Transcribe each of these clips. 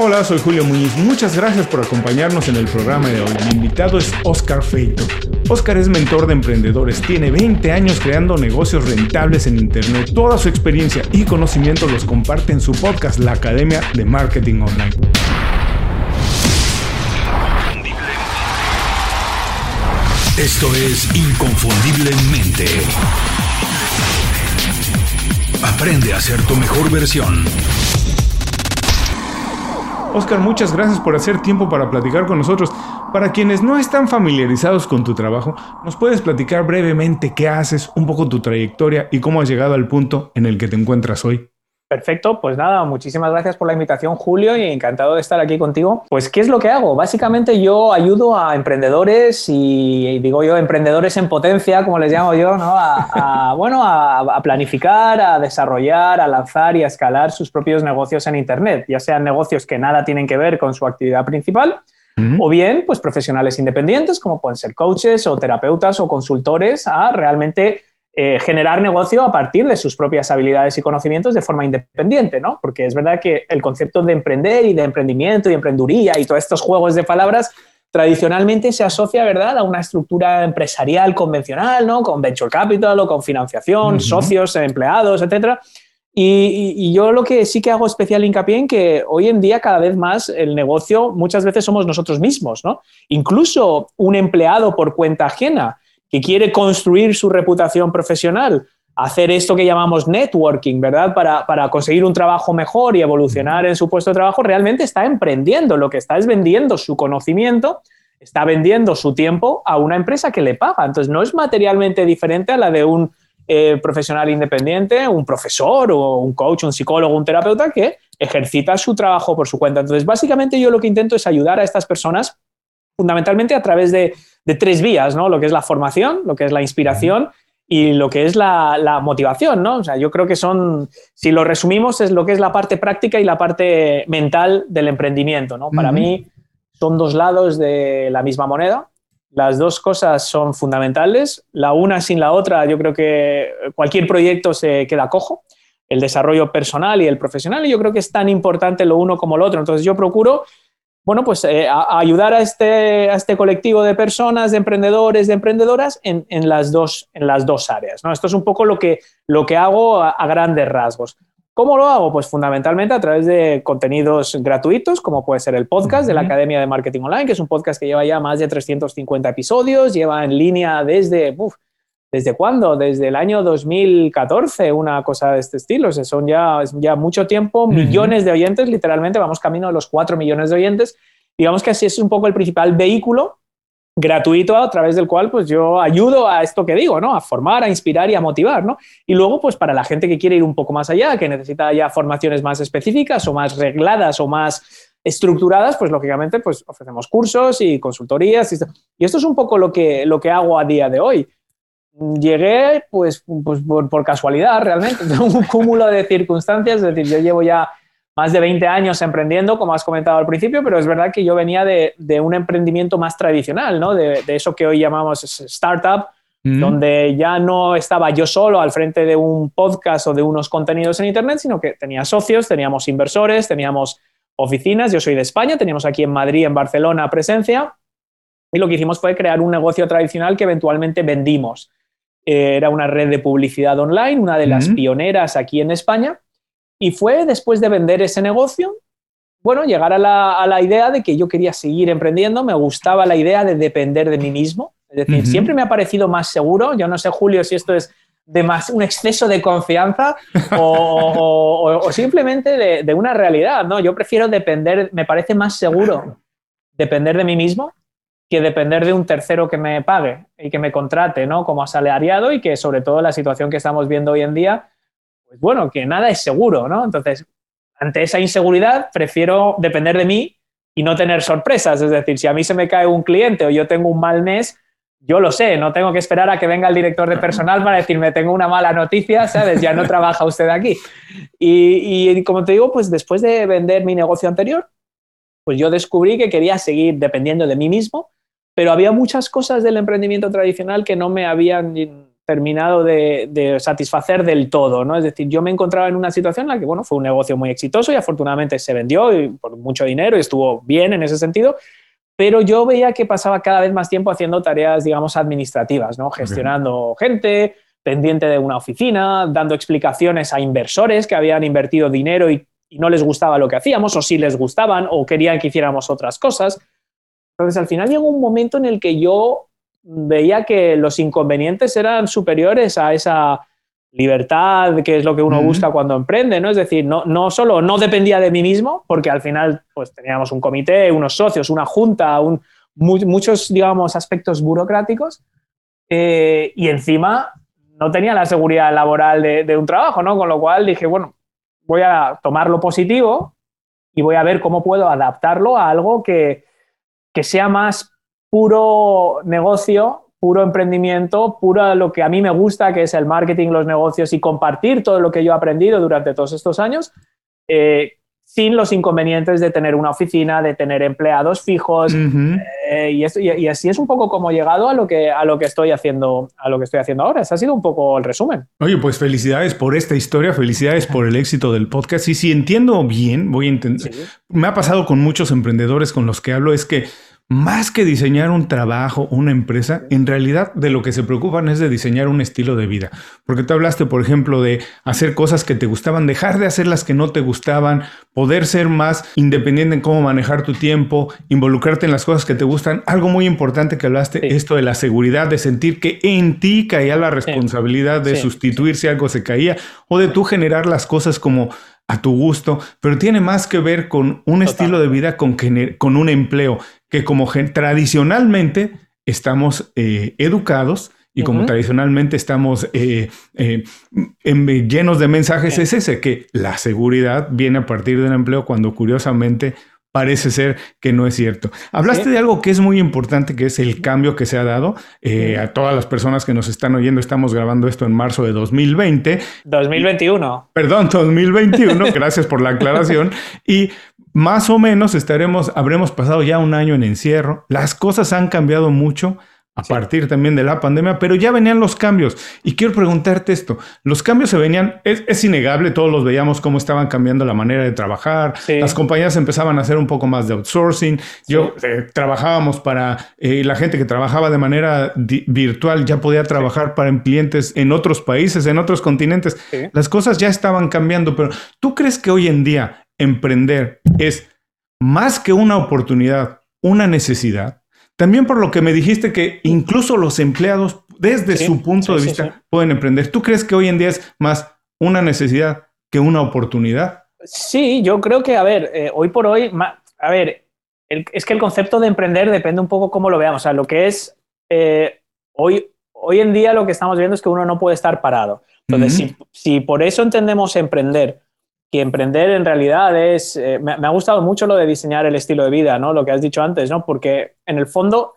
Hola, soy Julio Muñiz. Muchas gracias por acompañarnos en el programa de hoy. Mi invitado es Oscar Feito. Oscar es mentor de emprendedores. Tiene 20 años creando negocios rentables en Internet. Toda su experiencia y conocimiento los comparte en su podcast, La Academia de Marketing Online. Esto es Inconfundiblemente. Aprende a ser tu mejor versión. Oscar, muchas gracias por hacer tiempo para platicar con nosotros. Para quienes no están familiarizados con tu trabajo, ¿nos puedes platicar brevemente qué haces, un poco tu trayectoria y cómo has llegado al punto en el que te encuentras hoy? Perfecto, pues nada, muchísimas gracias por la invitación, Julio, y encantado de estar aquí contigo. Pues, ¿qué es lo que hago? Básicamente yo ayudo a emprendedores y, digo yo, emprendedores en potencia, como les llamo yo, ¿no? A, bueno, a, planificar, a desarrollar, a lanzar y a escalar sus propios negocios en Internet, ya sean negocios que nada tienen que ver con su actividad principal, o bien, pues profesionales independientes, como pueden ser coaches o terapeutas o consultores, a realmente eh, generar negocio a partir de sus propias habilidades y conocimientos de forma independiente, ¿no? Porque es verdad que el concepto de emprender y de emprendimiento y emprenduría y todos estos juegos de palabras tradicionalmente se asocia, ¿verdad?, a una estructura empresarial convencional, ¿no? Con venture capital o con financiación, socios, empleados, etcétera. Y, y, yo lo que sí que hago especial hincapié en que hoy en día cada vez más el negocio muchas veces somos nosotros mismos, ¿no? Incluso un empleado por cuenta ajena que quiere construir su reputación profesional, hacer esto que llamamos networking, ¿verdad? Para, conseguir un trabajo mejor y evolucionar en su puesto de trabajo, realmente está emprendiendo, lo que está es vendiendo su conocimiento, está vendiendo su tiempo a una empresa que le paga. Entonces, no es materialmente diferente a la de un eh, profesional independiente, un profesor o un coach, un psicólogo, un terapeuta que ejercita su trabajo por su cuenta. Entonces, básicamente yo lo que intento es ayudar a estas personas fundamentalmente a través de, tres vías, ¿no? Lo que es la formación, lo que es la inspiración y lo que es la, motivación, ¿no? O sea, yo creo que son, si lo resumimos, es lo que es la parte práctica y la parte mental del emprendimiento, ¿no? Para mí son dos lados de la misma moneda. Las dos cosas son fundamentales. La una sin la otra, yo creo que cualquier proyecto se queda cojo. El desarrollo personal y el profesional, y yo creo que es tan importante lo uno como lo otro. Entonces, yo procuro bueno, pues eh, ayudar a este, a este colectivo de personas, de emprendedores, de emprendedoras en, las, dos, en las dos áreas. ¿no? Esto es un poco lo que, lo que hago a, grandes rasgos. ¿Cómo lo hago? Pues fundamentalmente a través de contenidos gratuitos, como puede ser el podcast de la Academia de Marketing Online, que es un podcast que lleva ya más de 350 episodios, lleva en línea desde, ¿desde cuándo? Desde el año 2014, una cosa de este estilo. O sea, son ya, ya mucho tiempo, millones de oyentes, literalmente vamos camino a los 4 millones de oyentes. Digamos que así es un poco el principal vehículo gratuito a través del cual pues yo ayudo a esto que digo, ¿no? A formar, a inspirar y a motivar, ¿no? Y luego pues para la gente que quiere ir un poco más allá, que necesita ya formaciones más específicas o más regladas o más estructuradas, pues lógicamente pues ofrecemos cursos y consultorías y esto, es un poco lo que, lo que hago a día de hoy. Llegué pues, pues por, casualidad realmente, un cúmulo de circunstancias, es decir, yo llevo ya más de 20 años emprendiendo, como has comentado al principio, pero es verdad que yo venía de, un emprendimiento más tradicional, ¿no? de, eso que hoy llamamos startup, mm. donde ya no estaba yo solo al frente de un podcast o de unos contenidos en Internet, sino que tenía socios, teníamos inversores, teníamos oficinas, yo soy de España, teníamos aquí en Madrid, en Barcelona presencia, y lo que hicimos fue crear un negocio tradicional que eventualmente vendimos. Eh, era una red de publicidad online, una de las pioneras aquí en España, y fue después de vender ese negocio, bueno, llegar a la, idea de que yo quería seguir emprendiendo, me gustaba la idea de depender de mí mismo, es decir, siempre me ha parecido más seguro, yo no sé, Julio, si esto es de más, un exceso de confianza o, simplemente de, de, una realidad, ¿no? Yo prefiero depender, me parece más seguro depender de mí mismo que depender de un tercero que me pague y que me contrate, ¿no? Como asalariado y que sobre todo la situación que estamos viendo hoy en día, pues bueno, que nada es seguro, ¿no? Entonces, ante esa inseguridad, prefiero depender de mí y no tener sorpresas. Es decir, si a mí se me cae un cliente o yo tengo un mal mes, yo lo sé, no tengo que esperar a que venga el director de personal para decirme tengo una mala noticia, ¿sabes? Ya no trabaja usted aquí. Y, y como te digo, pues después de vender mi negocio anterior, pues yo descubrí que quería seguir dependiendo de mí mismo pero había muchas cosas del emprendimiento tradicional que no me habían terminado de, satisfacer del todo, ¿no? Es decir, yo me encontraba en una situación en la que, bueno, fue un negocio muy exitoso y afortunadamente se vendió por mucho dinero y estuvo bien en ese sentido, pero yo veía que pasaba cada vez más tiempo haciendo tareas, digamos, administrativas, ¿no? Gestionando gente, pendiente de una oficina, dando explicaciones a inversores que habían invertido dinero y, no les gustaba lo que hacíamos, o si les gustaban, o querían que hiciéramos otras cosas. Entonces, al final llegó un momento en el que yo veía que los inconvenientes eran superiores a esa libertad, que es lo que uno busca cuando emprende, ¿no? Es decir, no, no solo no dependía de mí mismo, porque al final pues teníamos un comité, unos socios, una junta, un, muchos, digamos, aspectos burocráticos, eh, y encima no tenía la seguridad laboral de, un trabajo, ¿no? Con lo cual dije, bueno, voy a tomar lo positivo y voy a ver cómo puedo adaptarlo a algo que, que sea más puro negocio, puro emprendimiento, puro lo que a mí me gusta, que es el marketing, los negocios y compartir todo lo que yo he aprendido durante todos estos años. Eh, sin los inconvenientes de tener una oficina, de tener empleados fijos. Eh, y, así es un poco como he llegado a lo, que, a lo que estoy haciendo, a lo que estoy haciendo ahora. Ese ha sido un poco el resumen. Oye, pues felicidades por esta historia, felicidades por el éxito del podcast. Y si entiendo bien, voy a entender. Me ha pasado con muchos emprendedores con los que hablo, es que más que diseñar un trabajo, una empresa, en realidad de lo que se preocupan es de diseñar un estilo de vida. Porque tú hablaste, por ejemplo, de hacer cosas que te gustaban, dejar de hacer las que no te gustaban, poder ser más independiente en cómo manejar tu tiempo, involucrarte en las cosas que te gustan. Algo muy importante que hablaste, esto de la seguridad, de sentir que en ti caía la responsabilidad de sustituir si algo se caía o de tú generar las cosas como a tu gusto, pero tiene más que ver con un estilo de vida, con, con un empleo, que como tradicionalmente estamos eh, educados y como tradicionalmente estamos eh, eh, llenos de mensajes, es ese, que la seguridad viene a partir del empleo cuando curiosamente parece ser que no es cierto. Hablaste de algo que es muy importante, que es el cambio que se ha dado. Eh, a todas las personas que nos están oyendo, estamos grabando esto en marzo de 2020. 2021. Perdón, 2021. gracias por la aclaración. Y más o menos estaremos, habremos pasado ya un año en encierro. Las cosas han cambiado mucho a partir también de la pandemia, pero ya venían los cambios. Y quiero preguntarte esto, los cambios se venían, es, innegable, todos los veíamos cómo estaban cambiando la manera de trabajar, las compañías empezaban a hacer un poco más de outsourcing, yo eh, trabajábamos para, eh, la gente que trabajaba de manera virtual ya podía trabajar para clientes en otros países, en otros continentes, las cosas ya estaban cambiando, pero ¿tú crees que hoy en día emprender es más que una oportunidad, una necesidad? También por lo que me dijiste que incluso los empleados, desde su punto de vista, pueden emprender. ¿Tú crees que hoy en día es más una necesidad que una oportunidad? Sí, yo creo que, a ver, eh, hoy por hoy, a ver, es que el concepto de emprender depende un poco cómo lo veamos. O sea, lo que es eh, hoy, hoy en día lo que estamos viendo es que uno no puede estar parado. Entonces, si, si por eso entendemos emprender que emprender en realidad es, eh, me, ha gustado mucho lo de diseñar el estilo de vida, ¿no? Lo que has dicho antes, ¿no? Porque en el fondo,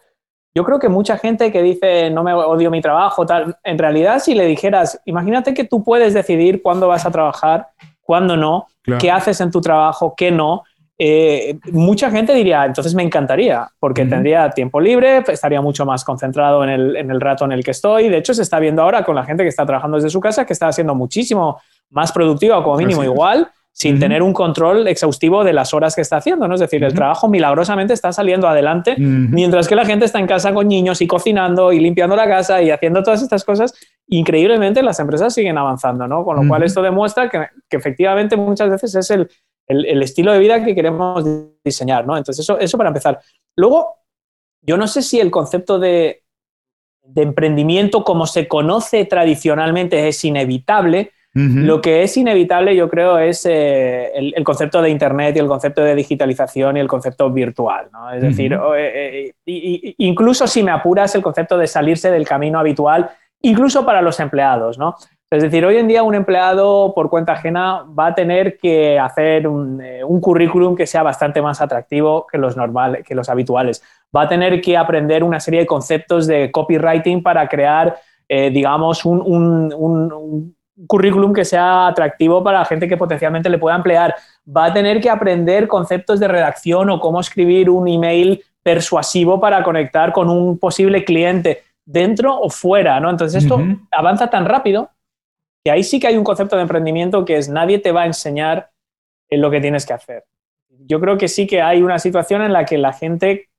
yo creo que mucha gente que dice no me odio mi trabajo, tal, en realidad si le dijeras, imagínate que tú puedes decidir cuándo vas a trabajar, cuándo no, qué haces en tu trabajo, qué no. Eh, mucha gente diría, entonces me encantaría, porque tendría tiempo libre, estaría mucho más concentrado en el, en el rato en el que estoy. De hecho, se está viendo ahora con la gente que está trabajando desde su casa que está haciendo muchísimo más productiva o como mínimo igual, sin tener un control exhaustivo de las horas que está haciendo. ¿no? Es decir, el trabajo milagrosamente está saliendo adelante, mientras que la gente está en casa con niños y cocinando y limpiando la casa y haciendo todas estas cosas. Increíblemente las empresas siguen avanzando, ¿no? Con lo cual esto demuestra que, efectivamente muchas veces es el, el, estilo de vida que queremos diseñar, ¿no? Entonces eso, eso para empezar. Luego, yo no sé si el concepto de, de emprendimiento como se conoce tradicionalmente es inevitable, lo que es inevitable, yo creo, es eh, el, concepto de Internet y el concepto de digitalización y el concepto virtual. ¿no? Es decir, eh, eh, incluso si me apuras, el concepto de salirse del camino habitual, incluso para los empleados. ¿no? Es decir, hoy en día un empleado por cuenta ajena va a tener que hacer un, currículum que sea bastante más atractivo que los, normales, que los habituales. Va a tener que aprender una serie de conceptos de copywriting para crear, digamos, un currículum que sea atractivo para la gente que potencialmente le pueda emplear. Va a tener que aprender conceptos de redacción o cómo escribir un email persuasivo para conectar con un posible cliente. dentro o fuera, ¿no? Entonces esto avanza tan rápido que ahí sí que hay un concepto de emprendimiento que es nadie te va a enseñar lo que tienes que hacer. Yo creo que sí que hay una situación en la que la gente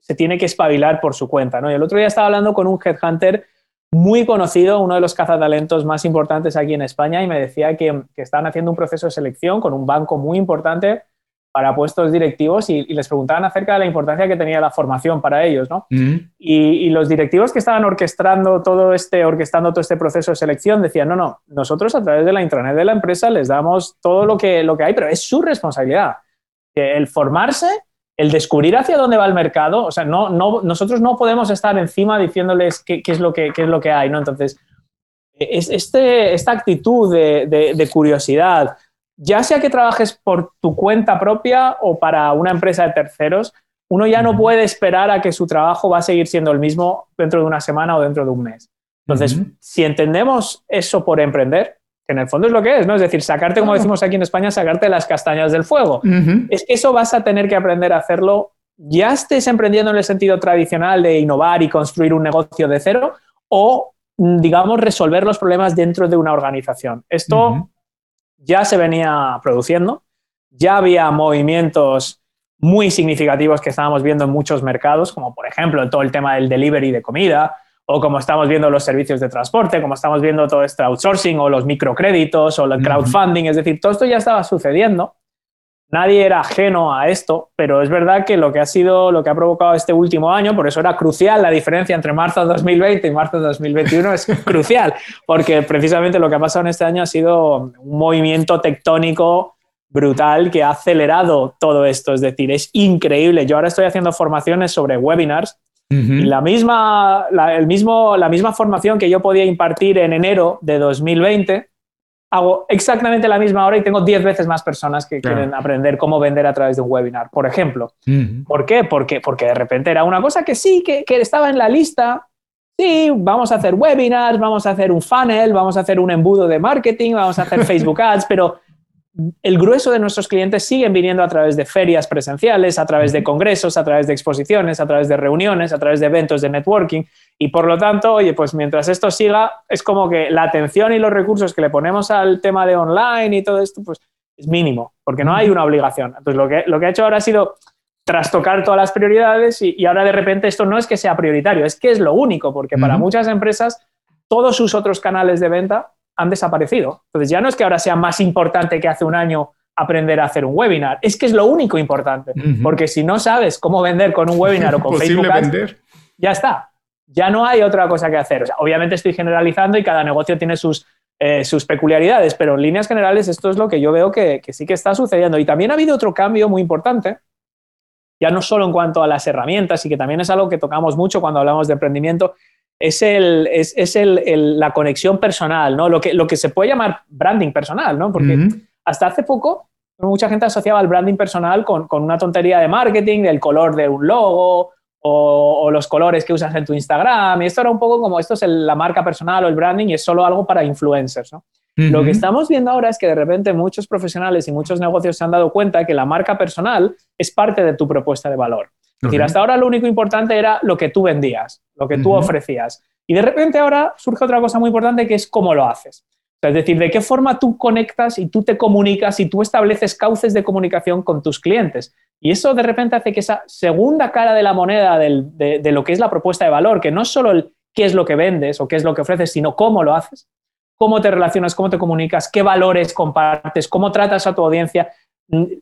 se tiene que espabilar por su cuenta, ¿no? Y el otro día estaba hablando con un headhunter muy conocido, uno de los cazatalentos más importantes aquí en España, y me decía que, que estaban haciendo un proceso de selección con un banco muy importante para puestos directivos y, les preguntaban acerca de la importancia que tenía la formación para ellos, ¿no? y, los directivos que estaban orquestando todo este, orquestando todo este proceso de selección decían, no, no, nosotros a través de la intranet de la empresa les damos todo lo que, lo que hay, pero es su responsabilidad. El formarse, el descubrir hacia dónde va el mercado, o sea, no, no, nosotros no podemos estar encima diciéndoles qué, qué es, lo que, qué es lo que hay, ¿no? Entonces, es, este, esta actitud de, de, de curiosidad, ya sea que trabajes por tu cuenta propia o para una empresa de terceros, uno ya no puede esperar a que su trabajo va a seguir siendo el mismo dentro de una semana o dentro de un mes. Entonces, si entendemos eso por emprender, en el fondo es lo que es, ¿no? Es decir, sacarte, como decimos aquí en España, sacarte las castañas del fuego. Es que eso vas a tener que aprender a hacerlo, ya estés emprendiendo en el sentido tradicional de innovar y construir un negocio de cero, o, digamos, resolver los problemas dentro de una organización. Esto ya se venía produciendo, ya había movimientos muy significativos que estábamos viendo en muchos mercados, como por ejemplo todo el tema del delivery de comida, o como estamos viendo los servicios de transporte, como estamos viendo todo este outsourcing o los microcréditos o el crowdfunding, es decir, todo esto ya estaba sucediendo. Nadie era ajeno a esto, pero es verdad que lo que ha sido, lo que ha provocado este último año, por eso era crucial la diferencia entre marzo de 2020 y marzo de 2021, es crucial, porque precisamente lo que ha pasado en este año ha sido un movimiento tectónico brutal que ha acelerado todo esto, es decir, es increíble. Yo ahora estoy haciendo formaciones sobre webinars la misma, el mismo, la misma formación que yo podía impartir en enero de 2020, hago exactamente la misma hora y tengo 10 veces más personas que quieren aprender cómo vender a través de un webinar, por ejemplo. ¿Por qué? Porque, porque de repente era una cosa que sí, que, que, estaba en la lista. Sí, vamos a hacer webinars, vamos a hacer un funnel, vamos a hacer un embudo de marketing, vamos a hacer Facebook Ads, pero el grueso de nuestros clientes siguen viniendo a través de ferias presenciales, a través de congresos, a través de exposiciones, a través de reuniones, a través de eventos de networking. Y por lo tanto, oye, pues mientras esto siga, es como que la atención y los recursos que le ponemos al tema de online y todo esto, pues es mínimo, porque no hay una obligación. Entonces, lo que, lo que ha hecho ahora ha sido trastocar todas las prioridades y, ahora de repente esto no es que sea prioritario, es que es lo único, porque para muchas empresas todos sus otros canales de venta han desaparecido. Entonces ya no es que ahora sea más importante que hace un año aprender a hacer un webinar, es que es lo único importante, porque si no sabes cómo vender con un webinar o con Facebook Ads, ya está, ya no hay otra cosa que hacer. obviamente estoy generalizando y cada negocio tiene sus, eh, sus peculiaridades, pero en líneas generales esto es lo que yo veo que, que sí que está sucediendo. Y también ha habido otro cambio muy importante, ya no solo en cuanto a las herramientas, y que también es algo que tocamos mucho cuando hablamos de emprendimiento, es, el, es, el, la conexión personal, ¿no? Lo que, lo que se puede llamar branding personal, ¿no? Porque hasta hace poco mucha gente asociaba el branding personal con, con, una tontería de marketing, del color de un logo o, o, los colores que usas en tu Instagram. Y esto era un poco como esto es la marca personal o el branding y es solo algo para influencers, ¿no? Lo que estamos viendo ahora es que de repente muchos profesionales y muchos negocios se han dado cuenta que la marca personal es parte de tu propuesta de valor. Es decir, hasta ahora lo único importante era lo que tú vendías, lo que tú ofrecías. Y de repente ahora surge otra cosa muy importante que es cómo lo haces. es decir, de qué forma tú conectas y tú te comunicas y tú estableces cauces de comunicación con tus clientes. Y eso de repente hace que esa segunda cara de la moneda de, lo que es la propuesta de valor, que no es solo el qué es lo que vendes o qué es lo que ofreces, sino cómo lo haces, cómo te relacionas, cómo te comunicas, qué valores compartes, cómo tratas a tu audiencia,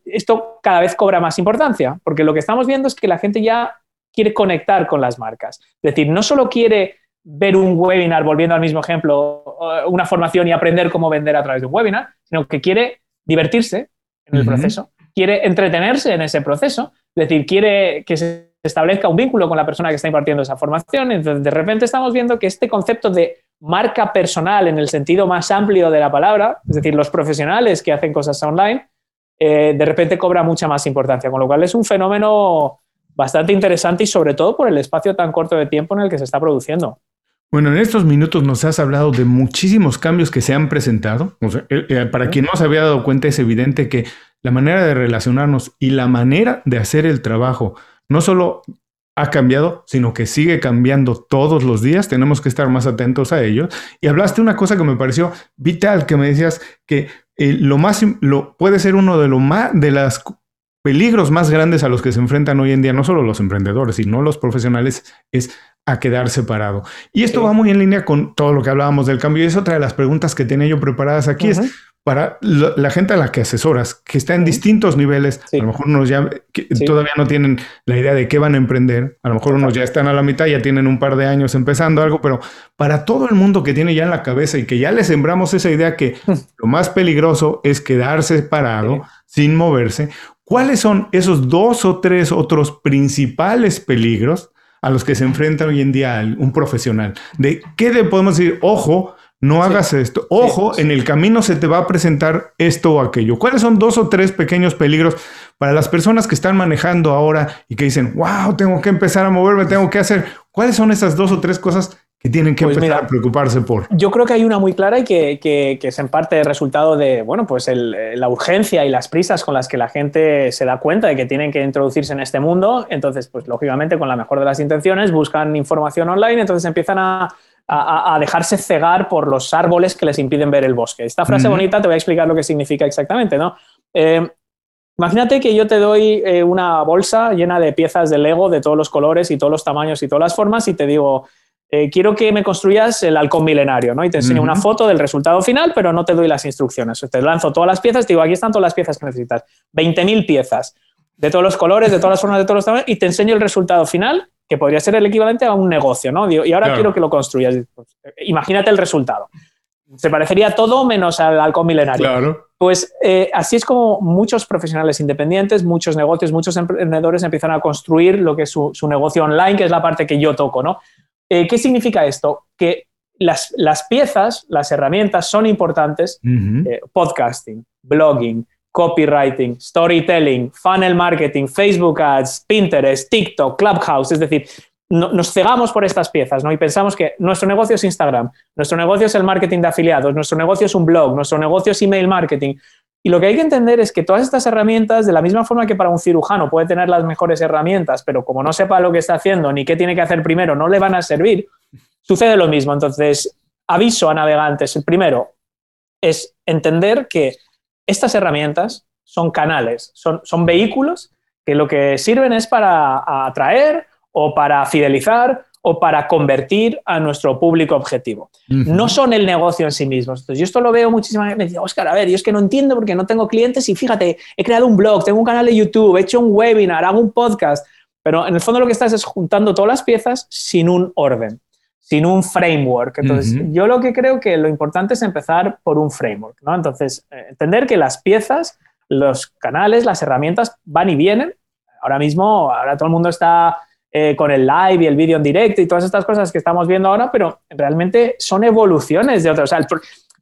esto cada vez cobra más importancia, porque lo que estamos viendo es que la gente ya quiere conectar con las marcas. Es decir, no solo quiere ver un webinar, volviendo al mismo ejemplo, una formación y aprender cómo vender a través de un webinar, sino que quiere divertirse en el proceso, quiere entretenerse en ese proceso, es decir, quiere que se establezca un vínculo con la persona que está impartiendo esa formación. Entonces, de repente estamos viendo que este concepto de marca personal en el sentido más amplio de la palabra, es decir, los profesionales que hacen cosas online, eh, de repente cobra mucha más importancia, con lo cual es un fenómeno bastante interesante y sobre todo por el espacio tan corto de tiempo en el que se está produciendo. Bueno, en estos minutos nos has hablado de muchísimos cambios que se han presentado. Eh, eh, para quien no se había dado cuenta, es evidente que la manera de relacionarnos y la manera de hacer el trabajo, no solo ha cambiado, sino que sigue cambiando todos los días. Tenemos que estar más atentos a ello. Y hablaste una cosa que me pareció vital, que me decías que eh, lo más, lo, puede ser uno de, los más, de los peligros más grandes a los que se enfrentan hoy en día, no solo los emprendedores, sino los profesionales, es a quedar separado. Y esto va muy en línea con todo lo que hablábamos del cambio. Y es otra de las preguntas que tenía yo preparadas aquí. Es para la, gente a la que asesoras, que está en distintos niveles, a lo mejor unos ya todavía no tienen la idea de qué van a emprender, a lo mejor unos ya están a la mitad, ya tienen un par de años empezando algo, pero para todo el mundo que tiene ya en la cabeza y que ya le sembramos esa idea que lo más peligroso es quedarse parado sin moverse, ¿cuáles son esos dos o tres otros principales peligros a los que se enfrenta hoy en día un profesional? ¿De qué le podemos decir? Ojo, no hagas esto. Ojo, en el camino se te va a presentar esto o aquello. ¿Cuáles son dos o tres pequeños peligros para las personas que están manejando ahora y que dicen, wow, tengo que empezar a moverme, tengo que hacer? ¿Cuáles son esas dos o tres cosas que tienen que pues empezar a preocuparse por? Yo creo que hay una muy clara y que, que, es en parte el resultado de, bueno, pues la urgencia y las prisas con las que la gente se da cuenta de que tienen que introducirse en este mundo. Entonces, pues lógicamente, con la mejor de las intenciones, buscan información online, entonces empiezan a a, dejarse cegar por los árboles que les impiden ver el bosque. Esta frase bonita te voy a explicar lo que significa exactamente, ¿no? Eh, imagínate que yo te doy eh, una bolsa llena de piezas de Lego de todos los colores y todos los tamaños y todas las formas y te digo, eh, quiero que me construyas el halcón milenario, ¿no? Y te enseño una foto del resultado final, pero no te doy las instrucciones. Te lanzo todas las piezas, te digo, aquí están todas las piezas que necesitas. 20.000 piezas de todos los colores, de todas las formas, de todos los tamaños, y te enseño el resultado final que podría ser el equivalente a un negocio, ¿no? Y ahora quiero que lo construyas. Imagínate el resultado. Se parecería todo menos al halcón milenario. Claro. Pues eh, así es como muchos profesionales independientes, muchos negocios, muchos emprendedores empiezan a construir lo que es su, negocio online, que es la parte que yo toco, ¿no? Eh, ¿Qué significa esto? Que las, piezas, las herramientas son importantes. Eh, podcasting, blogging, copywriting, storytelling, funnel marketing, Facebook ads, Pinterest, TikTok, Clubhouse. Es decir, nos cegamos por estas piezas ¿no? y pensamos que nuestro negocio es Instagram, nuestro negocio es el marketing de afiliados, nuestro negocio es un blog, nuestro negocio es email marketing. Y lo que hay que entender es que todas estas herramientas, de la misma forma que para un cirujano puede tener las mejores herramientas, pero como no sepa lo que está haciendo ni qué tiene que hacer primero, no le van a servir, sucede lo mismo. Entonces, aviso a navegantes. El primero es entender que estas herramientas son canales, son, son vehículos que lo que sirven es para atraer o para fidelizar o para convertir a nuestro público objetivo. No son el negocio en sí mismos. Entonces, yo esto lo veo muchísimas veces. Me dice, Oscar, a ver, yo es que no entiendo porque no tengo clientes y fíjate, he creado un blog, tengo un canal de YouTube, he hecho un webinar, hago un podcast. Pero en el fondo lo que estás es juntando todas las piezas sin un orden sin un framework. Entonces, yo lo que creo que lo importante es empezar por un framework, ¿no? Entonces, eh, entender que las piezas, los canales, las herramientas van y vienen. Ahora mismo, ahora todo el mundo está eh, con el live y el vídeo en directo y todas estas cosas que estamos viendo ahora, pero realmente son evoluciones de otros. O sea,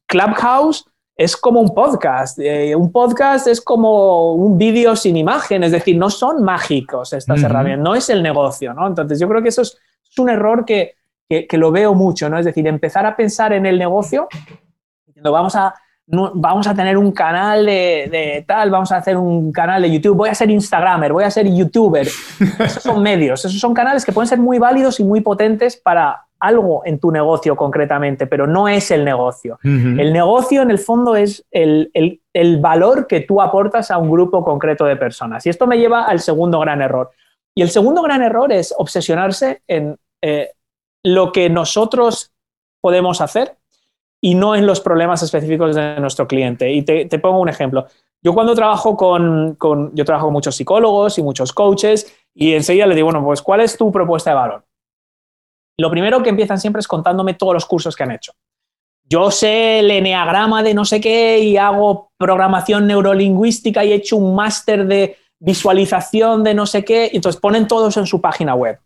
Clubhouse es como un podcast. Eh, un podcast es como un vídeo sin imagen, es decir, no son mágicos estas herramientas, no es el negocio, ¿no? Entonces, yo creo que eso es un error que, que, lo veo mucho, ¿no? Es decir, empezar a pensar en el negocio, diciendo, vamos a, vamos a tener un canal de, tal, vamos a hacer un canal de YouTube, voy a ser Instagramer, voy a ser YouTuber. Esos son medios, esos son canales que pueden ser muy válidos y muy potentes para algo en tu negocio concretamente, pero no es el negocio. El negocio en el fondo es el, valor que tú aportas a un grupo concreto de personas. Y esto me lleva al segundo gran error. Y el segundo gran error es obsesionarse en eh, lo que nosotros podemos hacer y no en los problemas específicos de nuestro cliente. Y te, pongo un ejemplo. Yo cuando trabajo con, yo trabajo con muchos psicólogos y muchos coaches y enseguida le digo, bueno, pues ¿cuál es tu propuesta de valor? Lo primero que empiezan siempre es contándome todos los cursos que han hecho. Yo sé el eneagrama de no sé qué y hago programación neurolingüística y he hecho un máster de visualización de no sé qué, y entonces ponen todos en su página web.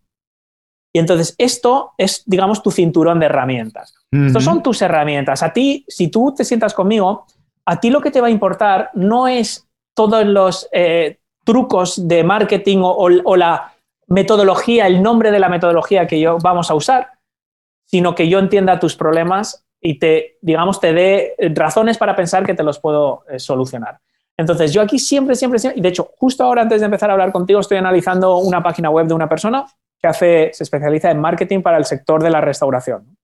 Y entonces esto es, digamos, tu cinturón de herramientas. Estos son tus herramientas. A ti, si tú te sientas conmigo, a ti lo que te va a importar no es todos los eh, trucos de marketing o, la metodología, el nombre de la metodología que yo vamos a usar, sino que yo entienda tus problemas y te, digamos, te dé razones para pensar que te los puedo eh, solucionar. Entonces, yo aquí siempre, siempre, siempre, y de hecho, justo ahora antes de empezar a hablar contigo, estoy analizando una página web de una persona que hace, se especializa en marketing para el sector de la restauración.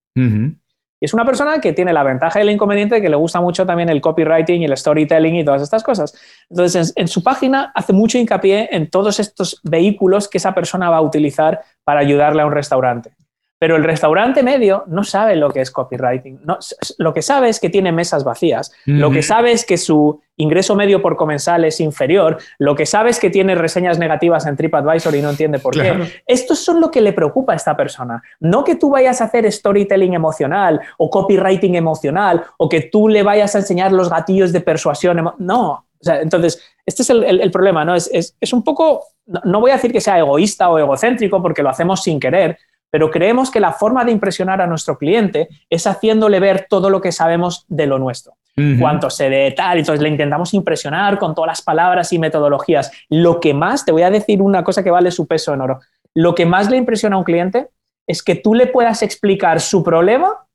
Y es una persona que tiene la ventaja y el inconveniente de que le gusta mucho también el copywriting y el storytelling y todas estas cosas. Entonces, en, su página hace mucho hincapié en todos estos vehículos que esa persona va a utilizar para ayudarle a un restaurante. Pero el restaurante medio no sabe lo que es copywriting. No, lo que sabe es que tiene mesas vacías. Lo que sabe es que su ingreso medio por comensal es inferior. Lo que sabe es que tiene reseñas negativas en TripAdvisor y no entiende por qué. Esto es lo que le preocupa a esta persona. No que tú vayas a hacer storytelling emocional o copywriting emocional o que tú le vayas a enseñar los gatillos de persuasión. No. entonces, este es el, problema. ¿no? Es, es, un poco, no voy a decir que sea egoísta o egocéntrico porque lo hacemos sin querer, pero creemos que la forma de impresionar a nuestro cliente es haciéndole ver todo lo que sabemos de lo nuestro. Cuánto se de tal, entonces le intentamos impresionar con todas las palabras y metodologías. Lo que más, te voy a decir una cosa que vale su peso en oro, lo que más le impresiona a un cliente es que tú le puedas explicar su problema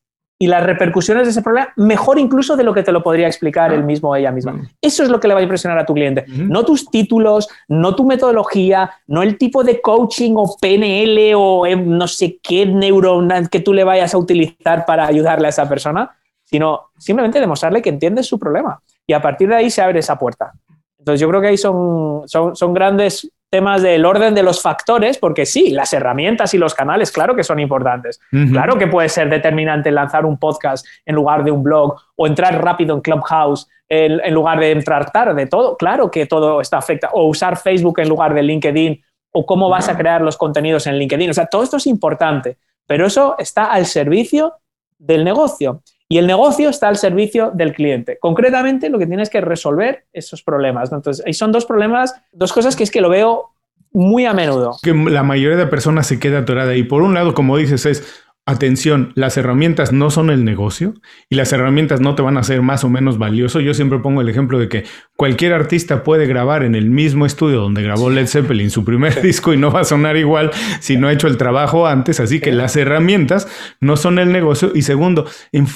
y las repercusiones de ese problema mejor incluso de lo que te lo podría explicar él mismo o ella misma. Eso es lo que le va a impresionar a tu cliente. No tus títulos, no tu metodología, no el tipo de coaching o PNL o eh, no sé qué neuronal que tú le vayas a utilizar para ayudarle a esa persona, sino simplemente demostrarle que entiendes su problema. Y a partir de ahí se abre esa puerta. Entonces yo creo que ahí son, son, son grandes temas del orden de los factores, porque sí, las herramientas y los canales, claro que son importantes. Claro que puede ser determinante lanzar un podcast en lugar de un blog o entrar rápido en Clubhouse en, lugar de entrar tarde. Todo, claro que todo está afecta. O usar Facebook en lugar de LinkedIn o cómo vas a crear los contenidos en LinkedIn. O sea, todo esto es importante, pero eso está al servicio del negocio. Y el negocio está al servicio del cliente. Concretamente, lo que tienes que resolver esos problemas. Entonces, ahí son dos problemas, dos cosas que es que lo veo muy a menudo. Que la mayoría de personas se queda atorada. Y por un lado, como dices, es Atención, las herramientas no son el negocio y las herramientas no te van a hacer más o menos valioso. Yo siempre pongo el ejemplo de que cualquier artista puede grabar en el mismo estudio donde grabó Led Zeppelin su primer disco y no va a sonar igual si no ha hecho el trabajo antes. Así que las herramientas no son el negocio. Y segundo,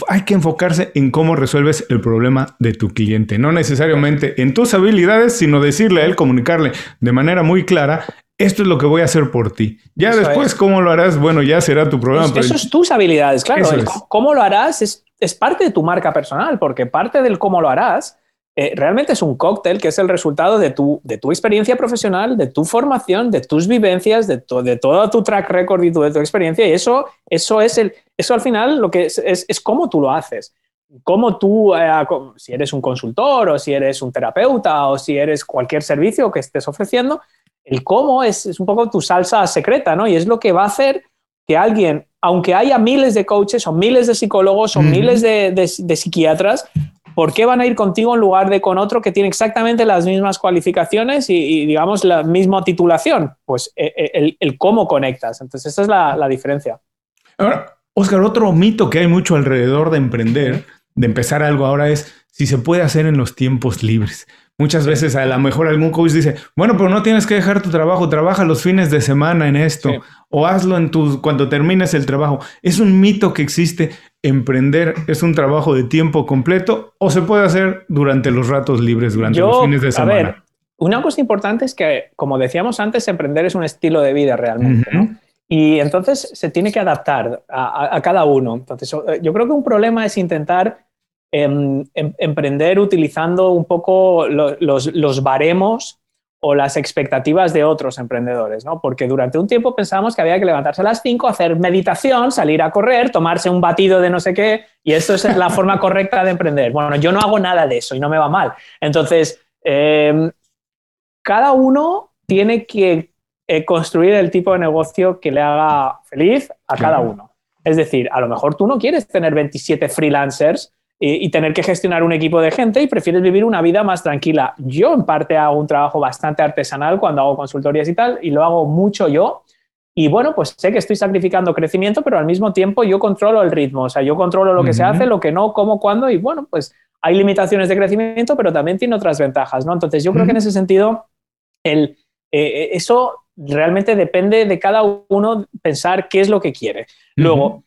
hay que enfocarse en cómo resuelves el problema de tu cliente. No necesariamente en tus habilidades, sino decirle a él, comunicarle de manera muy clara esto es lo que voy a hacer por ti. Ya después, ¿cómo lo harás? Bueno, ya será tu problema. Pues eso es tus habilidades, claro. cómo lo harás es, es, parte de tu marca personal, porque parte del cómo lo harás eh, realmente es un cóctel que es el resultado de tu, de tu experiencia profesional, de tu formación, de tus vivencias, de, de todo tu track record y tu, de tu experiencia. Y eso, eso, es el, eso al final lo que es, es, es cómo tú lo haces. Cómo tú, eh, si eres un consultor o si eres un terapeuta o si eres cualquier servicio que estés ofreciendo, el cómo es, un poco tu salsa secreta, ¿no? Y es lo que va a hacer que alguien, aunque haya miles de coaches o miles de psicólogos o miles de, psiquiatras, ¿por qué van a ir contigo en lugar de con otro que tiene exactamente las mismas cualificaciones y, digamos, la misma titulación? Pues eh, eh, el, cómo conectas. Entonces, esa es la, la, diferencia. Ahora, Oscar, otro mito que hay mucho alrededor de emprender, de empezar algo ahora es si se puede hacer en los tiempos libres. Muchas veces a lo mejor algún coach dice, bueno, pero no tienes que dejar tu trabajo, trabaja los fines de semana en esto o hazlo en tu, cuando termines el trabajo. Es un mito que existe. Emprender es un trabajo de tiempo completo o se puede hacer durante los ratos libres, durante los fines de semana. A ver, una cosa importante es que, como decíamos antes, emprender es un estilo de vida realmente. Y entonces se tiene que adaptar a, a cada uno. Entonces, yo creo que un problema es intentar Em, em, emprender utilizando un poco los, baremos o las expectativas de otros emprendedores, ¿no? Porque durante un tiempo pensábamos que había que levantarse a las 5, hacer meditación, salir a correr, tomarse un batido de no sé qué, y esto es la forma correcta de emprender. Bueno, yo no hago nada de eso y no me va mal. Entonces, em, cada uno tiene que eh, construir el tipo de negocio que le haga feliz a cada uno. Es decir, a lo mejor tú no quieres tener 27 freelancers y, tener que gestionar un equipo de gente y prefieres vivir una vida más tranquila. Yo en parte hago un trabajo bastante artesanal cuando hago consultorías y tal, y lo hago mucho yo. Y bueno, pues sé que estoy sacrificando crecimiento, pero al mismo tiempo yo controlo el ritmo, o sea, yo controlo lo que se hace, lo que no, cómo, cuándo, y bueno, pues hay limitaciones de crecimiento, pero también tiene otras ventajas, ¿no? Entonces yo creo que en ese sentido, el, eh, eso realmente depende de cada uno pensar qué es lo que quiere. Luego,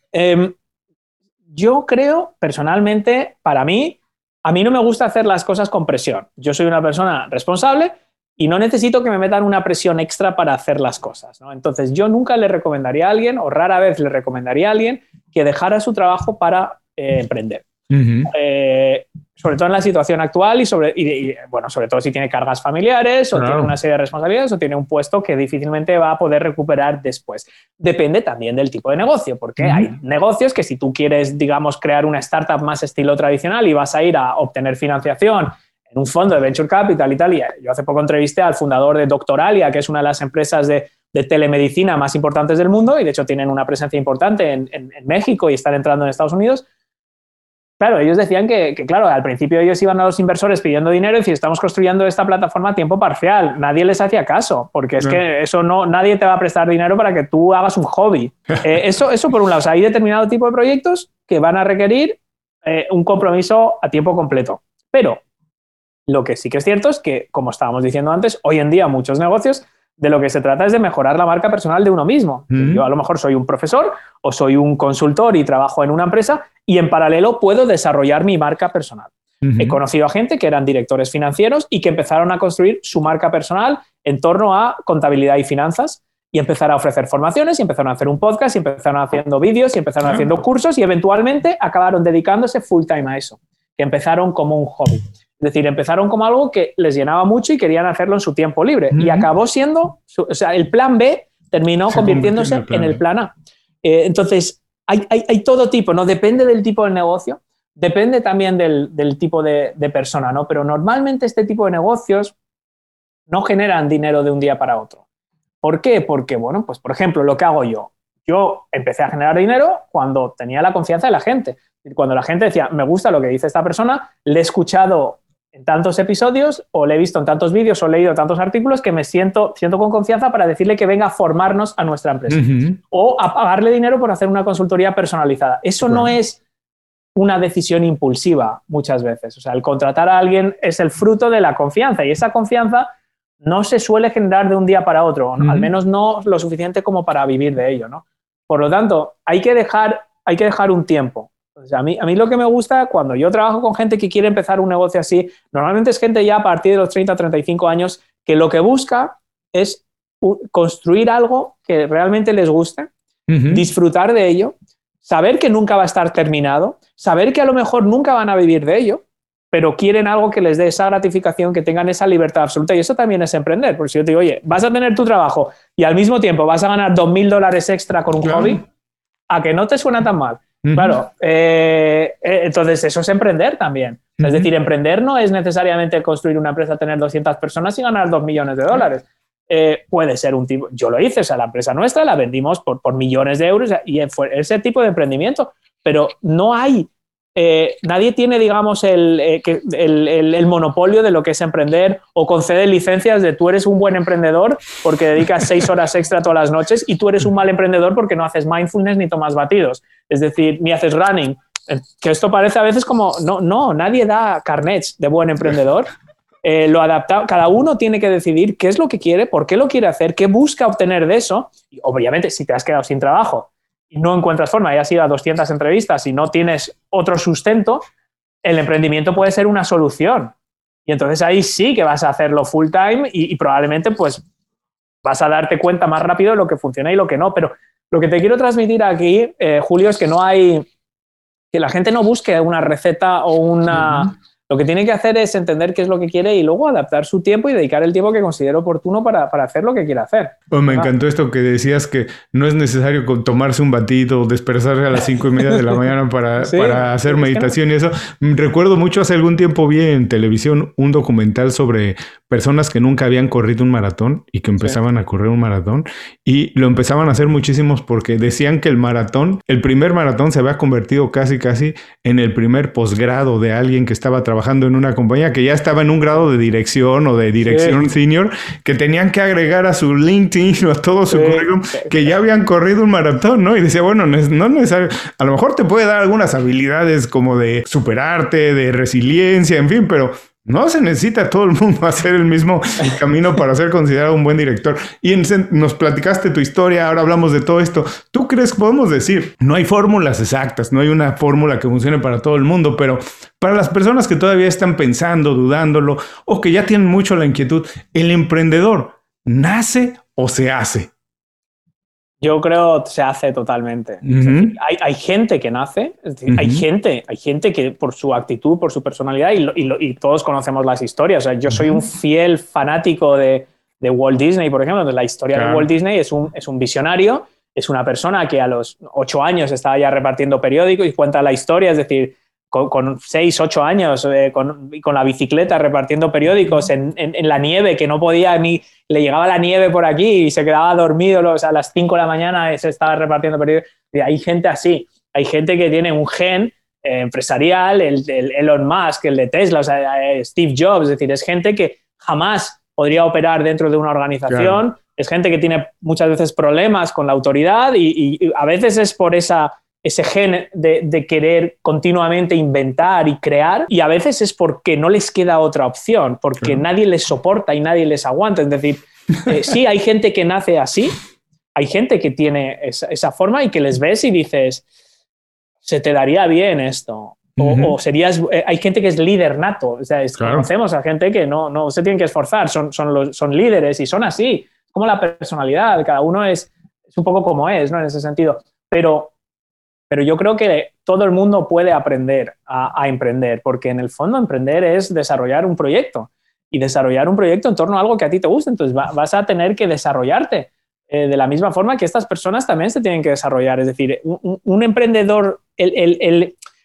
yo creo, personalmente, para mí, a mí no me gusta hacer las cosas con presión. Yo soy una persona responsable y no necesito que me metan una presión extra para hacer las cosas. ¿no? Entonces, yo nunca le recomendaría a alguien, o rara vez le recomendaría a alguien, que dejara su trabajo para eh, emprender. Eh, sobre todo en la situación actual y sobre, bueno, sobre todo si tiene cargas familiares o tiene una serie de responsabilidades o tiene un puesto que difícilmente va a poder recuperar después. Depende también del tipo de negocio, porque hay negocios que si tú quieres, digamos, crear una startup más estilo tradicional y vas a ir a obtener financiación en un fondo de venture capital y tal. Y yo hace poco entrevisté al fundador de Doctoralia, que es una de las empresas de, telemedicina más importantes del mundo y de hecho tienen una presencia importante en, México y están entrando en Estados Unidos. Claro, ellos decían que, claro, al principio ellos iban a los inversores pidiendo dinero y decían, estamos construyendo esta plataforma a tiempo parcial. Nadie les hacía caso, porque es que eso no, nadie te va a prestar dinero para que tú hagas un hobby. Eh, eso, eso por un lado, hay determinado tipo de proyectos que van a requerir eh, un compromiso a tiempo completo. Pero lo que sí que es cierto es que, como estábamos diciendo antes, hoy en día muchos negocios de lo que se trata es de mejorar la marca personal de uno mismo. Yo a lo mejor soy un profesor o soy un consultor y trabajo en una empresa y en paralelo puedo desarrollar mi marca personal. He conocido a gente que eran directores financieros y que empezaron a construir su marca personal en torno a contabilidad y finanzas y empezaron a ofrecer formaciones y empezaron a hacer un podcast y empezaron haciendo vídeos y empezaron haciendo cursos y eventualmente acabaron dedicándose full time a eso, que empezaron como un hobby. Es decir, empezaron como algo que les llenaba mucho y querían hacerlo en su tiempo libre. Y acabó siendo, o sea, el plan B terminó convirtiéndose en el plan, A. Eh, entonces, hay, todo tipo, ¿no? Depende del tipo de negocio, depende también del, tipo de, persona, ¿no? Pero normalmente este tipo de negocios no generan dinero de un día para otro. ¿Por qué? Porque, bueno, pues por ejemplo, lo que hago yo. Yo empecé a generar dinero cuando tenía la confianza de la gente. Cuando la gente decía, me gusta lo que dice esta persona, le he escuchado en tantos episodios o le he visto en tantos vídeos o he leído tantos artículos que me siento, siento con confianza para decirle que venga a formarnos a nuestra empresa o a pagarle dinero por hacer una consultoría personalizada. Eso no es una decisión impulsiva muchas veces. O sea, el contratar a alguien es el fruto de la confianza y esa confianza no se suele generar de un día para otro, al menos no lo suficiente como para vivir de ello. ¿no? Por lo tanto, hay que dejar, hay que dejar un tiempo a, mí, a mí lo que me gusta cuando yo trabajo con gente que quiere empezar un negocio así, normalmente es gente ya a partir de los 30, 35 años que lo que busca es construir algo que realmente les guste, disfrutar de ello, saber que nunca va a estar terminado, saber que a lo mejor nunca van a vivir de ello, pero quieren algo que les dé esa gratificación, que tengan esa libertad absoluta. Y eso también es emprender. Porque si yo te digo, oye, vas a tener tu trabajo y al mismo tiempo vas a ganar 2.000 dólares extra con un hobby, a que no te suena tan mal. Claro, eh, eh, entonces eso es emprender también. Es decir, emprender no es necesariamente construir una empresa, tener 200 personas y ganar 2 millones de dólares. Eh, puede ser un tipo, yo lo hice, o sea, la empresa nuestra la vendimos por, por millones de euros y fue ese tipo de emprendimiento, pero no hay eh, nadie tiene, digamos, eh, el, el, monopolio de lo que es emprender o concede licencias de tú eres un buen emprendedor porque dedicas seis horas extra todas las noches y tú eres un mal emprendedor porque no haces mindfulness ni tomas batidos. Es decir, ni haces running. Eh, que esto parece a veces como, no, no, nadie da carnets de buen emprendedor. lo adapta, cada uno tiene que decidir qué es lo que quiere, por qué lo quiere hacer, qué busca obtener de eso. Y obviamente, si te has quedado sin trabajo no encuentras forma y has ido a 200 entrevistas y no tienes otro sustento, el emprendimiento puede ser una solución. Y entonces ahí sí que vas a hacerlo full time y, probablemente pues vas a darte cuenta más rápido de lo que funciona y lo que no. Pero lo que te quiero transmitir aquí, eh, Julio, es que no hay, que la gente no busque una receta o una, lo que tiene que hacer es entender qué es lo que quiere y luego adaptar su tiempo y dedicar el tiempo que considere oportuno para, hacer lo que quiera hacer. Pues me encantó esto que decías que no es necesario tomarse un batido o despertarse a las cinco y media de la mañana para, para hacer meditación y eso. Recuerdo mucho hace algún tiempo vi en televisión un documental sobre personas que nunca habían corrido un maratón y que empezaban a correr un maratón y lo empezaban a hacer muchísimos porque decían que el maratón, el primer maratón se había convertido casi casi en el primer posgrado de alguien que estaba trabajando trabajando en una compañía que ya estaba en un grado de dirección o de dirección senior, que tenían que agregar a su LinkedIn o a todo su currículum que ya habían corrido un maratón, ¿no? Y decía, bueno, no es necesario, a lo mejor te puede dar algunas habilidades como de superarte, de resiliencia, en fin, pero No se necesita todo el mundo hacer el mismo camino para ser considerado un buen director. Y nos platicaste tu historia, ahora hablamos de todo esto. ¿Tú crees que podemos decir, no hay fórmulas exactas, no hay una fórmula que funcione para todo el mundo, pero para las personas que todavía están pensando, dudándolo o que ya tienen mucho la inquietud, el emprendedor nace o se hace? Yo creo que se hace totalmente. hay, gente que nace, hay, gente, hay gente que por su actitud, por su personalidad, y, todos conocemos las historias. yo soy un fiel fanático de, Walt Disney, por ejemplo. La historia de Walt Disney es un, es un visionario, es una persona que a los ocho años estaba ya repartiendo periódicos y cuenta la historia, es decir, con, seis, ocho años, eh, con, con, la bicicleta repartiendo periódicos en, en, la nieve, que no podía ni, le llegaba la nieve por aquí y se quedaba dormido a las cinco de la mañana y se estaba repartiendo periódicos. Y hay gente así, hay gente que tiene un gen eh, empresarial, el, el, Elon Musk, el de Tesla, o sea, eh, Steve Jobs, es decir, es gente que jamás podría operar dentro de una organización, es gente que tiene muchas veces problemas con la autoridad y a veces es por esa ese gen de, querer continuamente inventar y crear y a veces es porque no les queda otra opción, porque nadie les soporta y nadie les aguanta. Es decir, eh, sí, hay gente que nace así, hay gente que tiene esa, forma y que les ves y dices, se te daría bien esto. O, serías, eh, hay gente que es líder nato, o sea, conocemos a gente que no, no se tienen que esforzar, son, son, los, son líderes y son así, como la personalidad, cada uno es, es un poco como es, ¿no? En ese sentido. Pero pero yo creo que todo el mundo puede aprender a, emprender, porque en el fondo emprender es desarrollar un proyecto y desarrollar un proyecto en torno a algo que a ti te gusta. Entonces vas a tener que desarrollarte eh, de la misma forma que estas personas también se tienen que desarrollar. Es decir, un, emprendedor,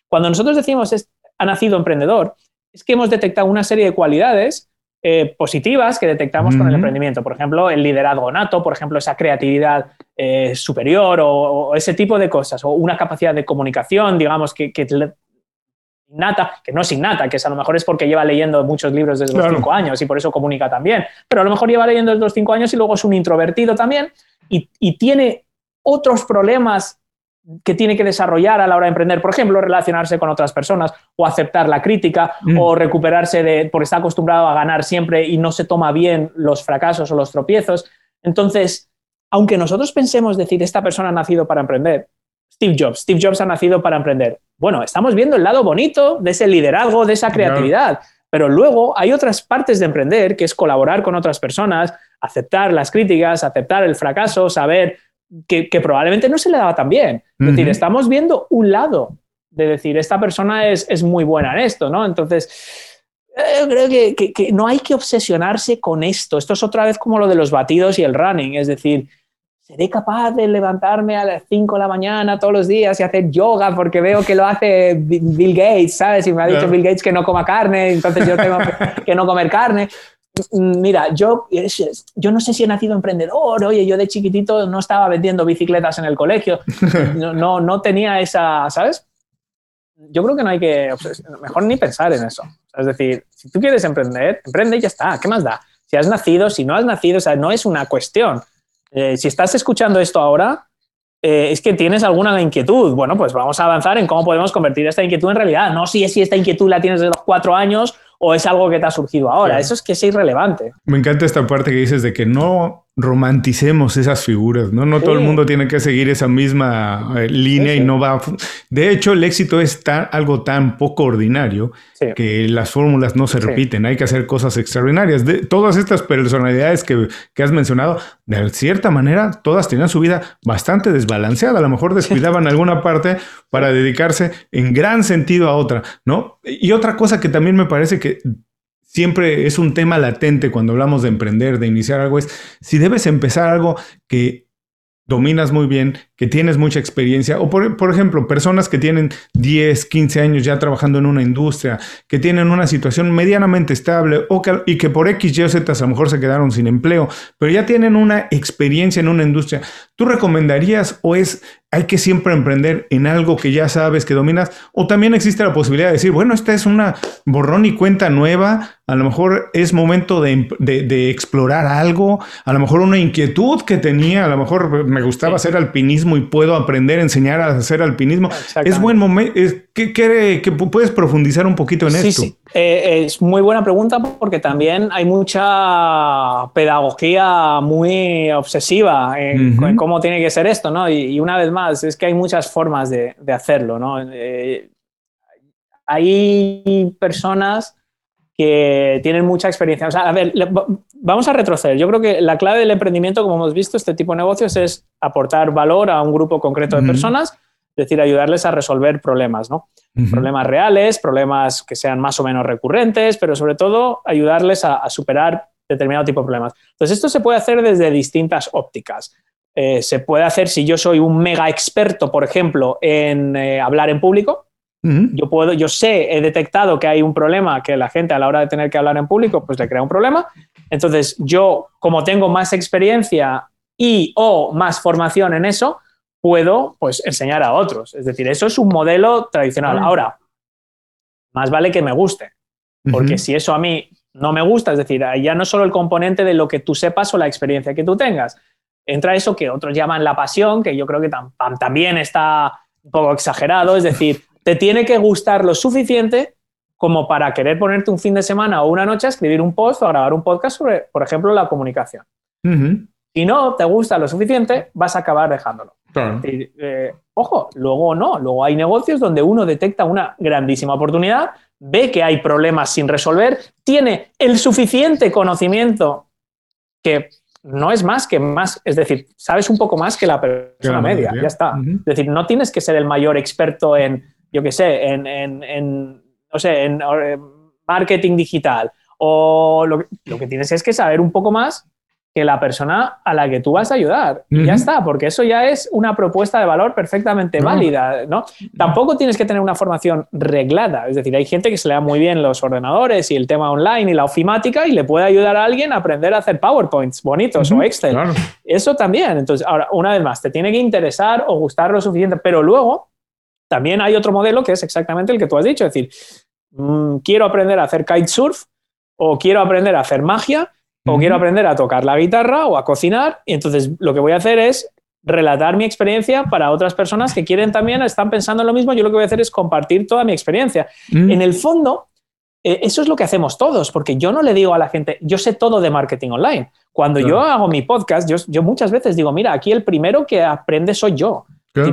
cuando nosotros decimos es, ha nacido emprendedor, es que hemos detectado una serie de cualidades eh, positivas que detectamos con el emprendimiento. Por ejemplo, el liderazgo nato, por ejemplo, esa creatividad eh, superior o, ese tipo de cosas, o una capacidad de comunicación, digamos, que, que innata, que no es innata, que a lo mejor es porque lleva leyendo muchos libros desde los cinco años y por eso comunica también, pero a lo mejor lleva leyendo desde los cinco años y luego es un introvertido también y, y tiene otros problemas que tiene que desarrollar a la hora de emprender, por ejemplo, relacionarse con otras personas o aceptar la crítica mm. o recuperarse de, porque está acostumbrado a ganar siempre y no se toma bien los fracasos o los tropiezos. Entonces, aunque nosotros pensemos decir, esta persona ha nacido para emprender, Steve Jobs, Steve Jobs ha nacido para emprender. Bueno, estamos viendo el lado bonito de ese liderazgo, de esa creatividad, pero luego hay otras partes de emprender, que es colaborar con otras personas, aceptar las críticas, aceptar el fracaso, saber que, probablemente no se le daba tan bien. Es decir, estamos viendo un lado de decir, esta persona es, es muy buena en esto, ¿no? Entonces, eh, yo creo que, que, no hay que obsesionarse con esto. Esto es otra vez como lo de los batidos y el running, es decir, ¿seré capaz de levantarme a las 5 de la mañana todos los días y hacer yoga porque veo que lo hace Bill Gates, ¿sabes? Y me ha dicho Bill Gates que no coma carne, entonces yo tengo que no comer carne. Mira, yo, yo no sé si he nacido emprendedor, oye, yo de chiquitito no estaba vendiendo bicicletas en el colegio, no, no, tenía esa, ¿sabes? Yo creo que no hay que, mejor ni pensar en eso. Es decir, si tú quieres emprender, emprende y ya está, ¿qué más da? Si has nacido, si no has nacido, o sea, no es una cuestión. Eh, si estás escuchando esto ahora, eh, es que tienes alguna inquietud. Bueno, pues vamos a avanzar en cómo podemos convertir esta inquietud en realidad. No si, si esta inquietud la tienes de los cuatro años o es algo que te ha surgido ahora. Eso es que es irrelevante. Me encanta esta parte que dices de que no romanticemos esas figuras, ¿no? No todo el mundo tiene que seguir esa misma eh, línea y no va... De hecho, el éxito es algo tan poco ordinario que las fórmulas no se repiten, hay que hacer cosas extraordinarias. De, todas estas personalidades que, que, has mencionado, de cierta manera, todas tenían su vida bastante desbalanceada, a lo mejor descuidaban alguna parte para dedicarse en gran sentido a otra, ¿no? Y otra cosa que también me parece que siempre es un tema latente cuando hablamos de emprender, de iniciar algo, es si debes empezar algo que dominas muy bien, que tienes mucha experiencia, o por, por, ejemplo, personas que tienen 10, 15 años ya trabajando en una industria, que tienen una situación medianamente estable o y que por X, Y o Z a lo mejor se quedaron sin empleo, pero ya tienen una experiencia en una industria, ¿tú recomendarías o es hay que siempre emprender en algo que ya sabes que dominas, o también existe la posibilidad de decir, bueno, esta es una borrón y cuenta nueva, a lo mejor es momento de, explorar algo, a lo mejor una inquietud que tenía, a lo mejor me gustaba hacer alpinismo y puedo aprender a enseñar a hacer alpinismo. Es buen momento, ¿qué, qué, puedes profundizar un poquito en esto? Sí. Eh, es muy buena pregunta porque también hay mucha pedagogía muy obsesiva en, cómo tiene que ser esto, ¿no? Y, una vez más, es que hay muchas formas de, hacerlo, ¿no? Eh, hay personas que tienen mucha experiencia. O sea, a ver, vamos a retroceder. Yo creo que la clave del emprendimiento, como hemos visto, este tipo de negocios es aportar valor a un grupo concreto de personas, es decir, ayudarles a resolver problemas, ¿no? Problemas reales, problemas que sean más o menos recurrentes, pero sobre todo ayudarles a, superar determinado tipo de problemas. Entonces, esto se puede hacer desde distintas ópticas. Eh, se puede hacer si yo soy un mega experto, por ejemplo, en eh, hablar en público, yo puedo, yo sé, he detectado que hay un problema que la gente a la hora de tener que hablar en público, pues le crea un problema. Entonces, yo, como tengo más experiencia y o más formación en eso, puedo pues enseñar a otros. Es decir, eso es un modelo tradicional. Ahora, más vale que me guste, porque si eso a mí no me gusta, es decir, ya no solo el componente de lo que tú sepas o la experiencia que tú tengas, entra eso que otros llaman la pasión, que yo creo que también está un poco exagerado, es decir, te tiene que gustar lo suficiente como para querer ponerte un fin de semana o una noche a escribir un post o a grabar un podcast sobre, por ejemplo, la comunicación. Si no te gusta lo suficiente, vas a acabar dejándolo. Eh, ojo, luego no, luego hay negocios donde uno detecta una grandísima oportunidad, ve que hay problemas sin resolver, tiene el suficiente conocimiento que no es más que más, es decir, sabes un poco más que la persona media, ya está. Es decir, no tienes que ser el mayor experto en yo qué sé, en, en, no sé, en marketing digital. O lo, lo, que tienes es que saber un poco más que la persona a la que tú vas a ayudar. Y ya está, porque eso ya es una propuesta de valor perfectamente válida, ¿no? Tampoco tienes que tener una formación reglada. Es decir, hay gente que se le da muy bien los ordenadores y el tema online y la ofimática y le puede ayudar a alguien a aprender a hacer PowerPoints bonitos o Excel. Eso también. Entonces, ahora, una vez más, te tiene que interesar o gustar lo suficiente, pero luego también hay otro modelo que es exactamente el que tú has dicho, es decir, mm, quiero aprender a hacer kitesurf o quiero aprender a hacer magia o quiero aprender a tocar la guitarra o a cocinar y entonces lo que voy a hacer es relatar mi experiencia para otras personas que quieren también, están pensando en lo mismo, yo lo que voy a hacer es compartir toda mi experiencia. En el fondo, eh, eso es lo que hacemos todos, porque yo no le digo a la gente, yo sé todo de marketing online. Cuando yo hago mi podcast, yo, yo, muchas veces digo, mira, aquí el primero que aprende soy yo.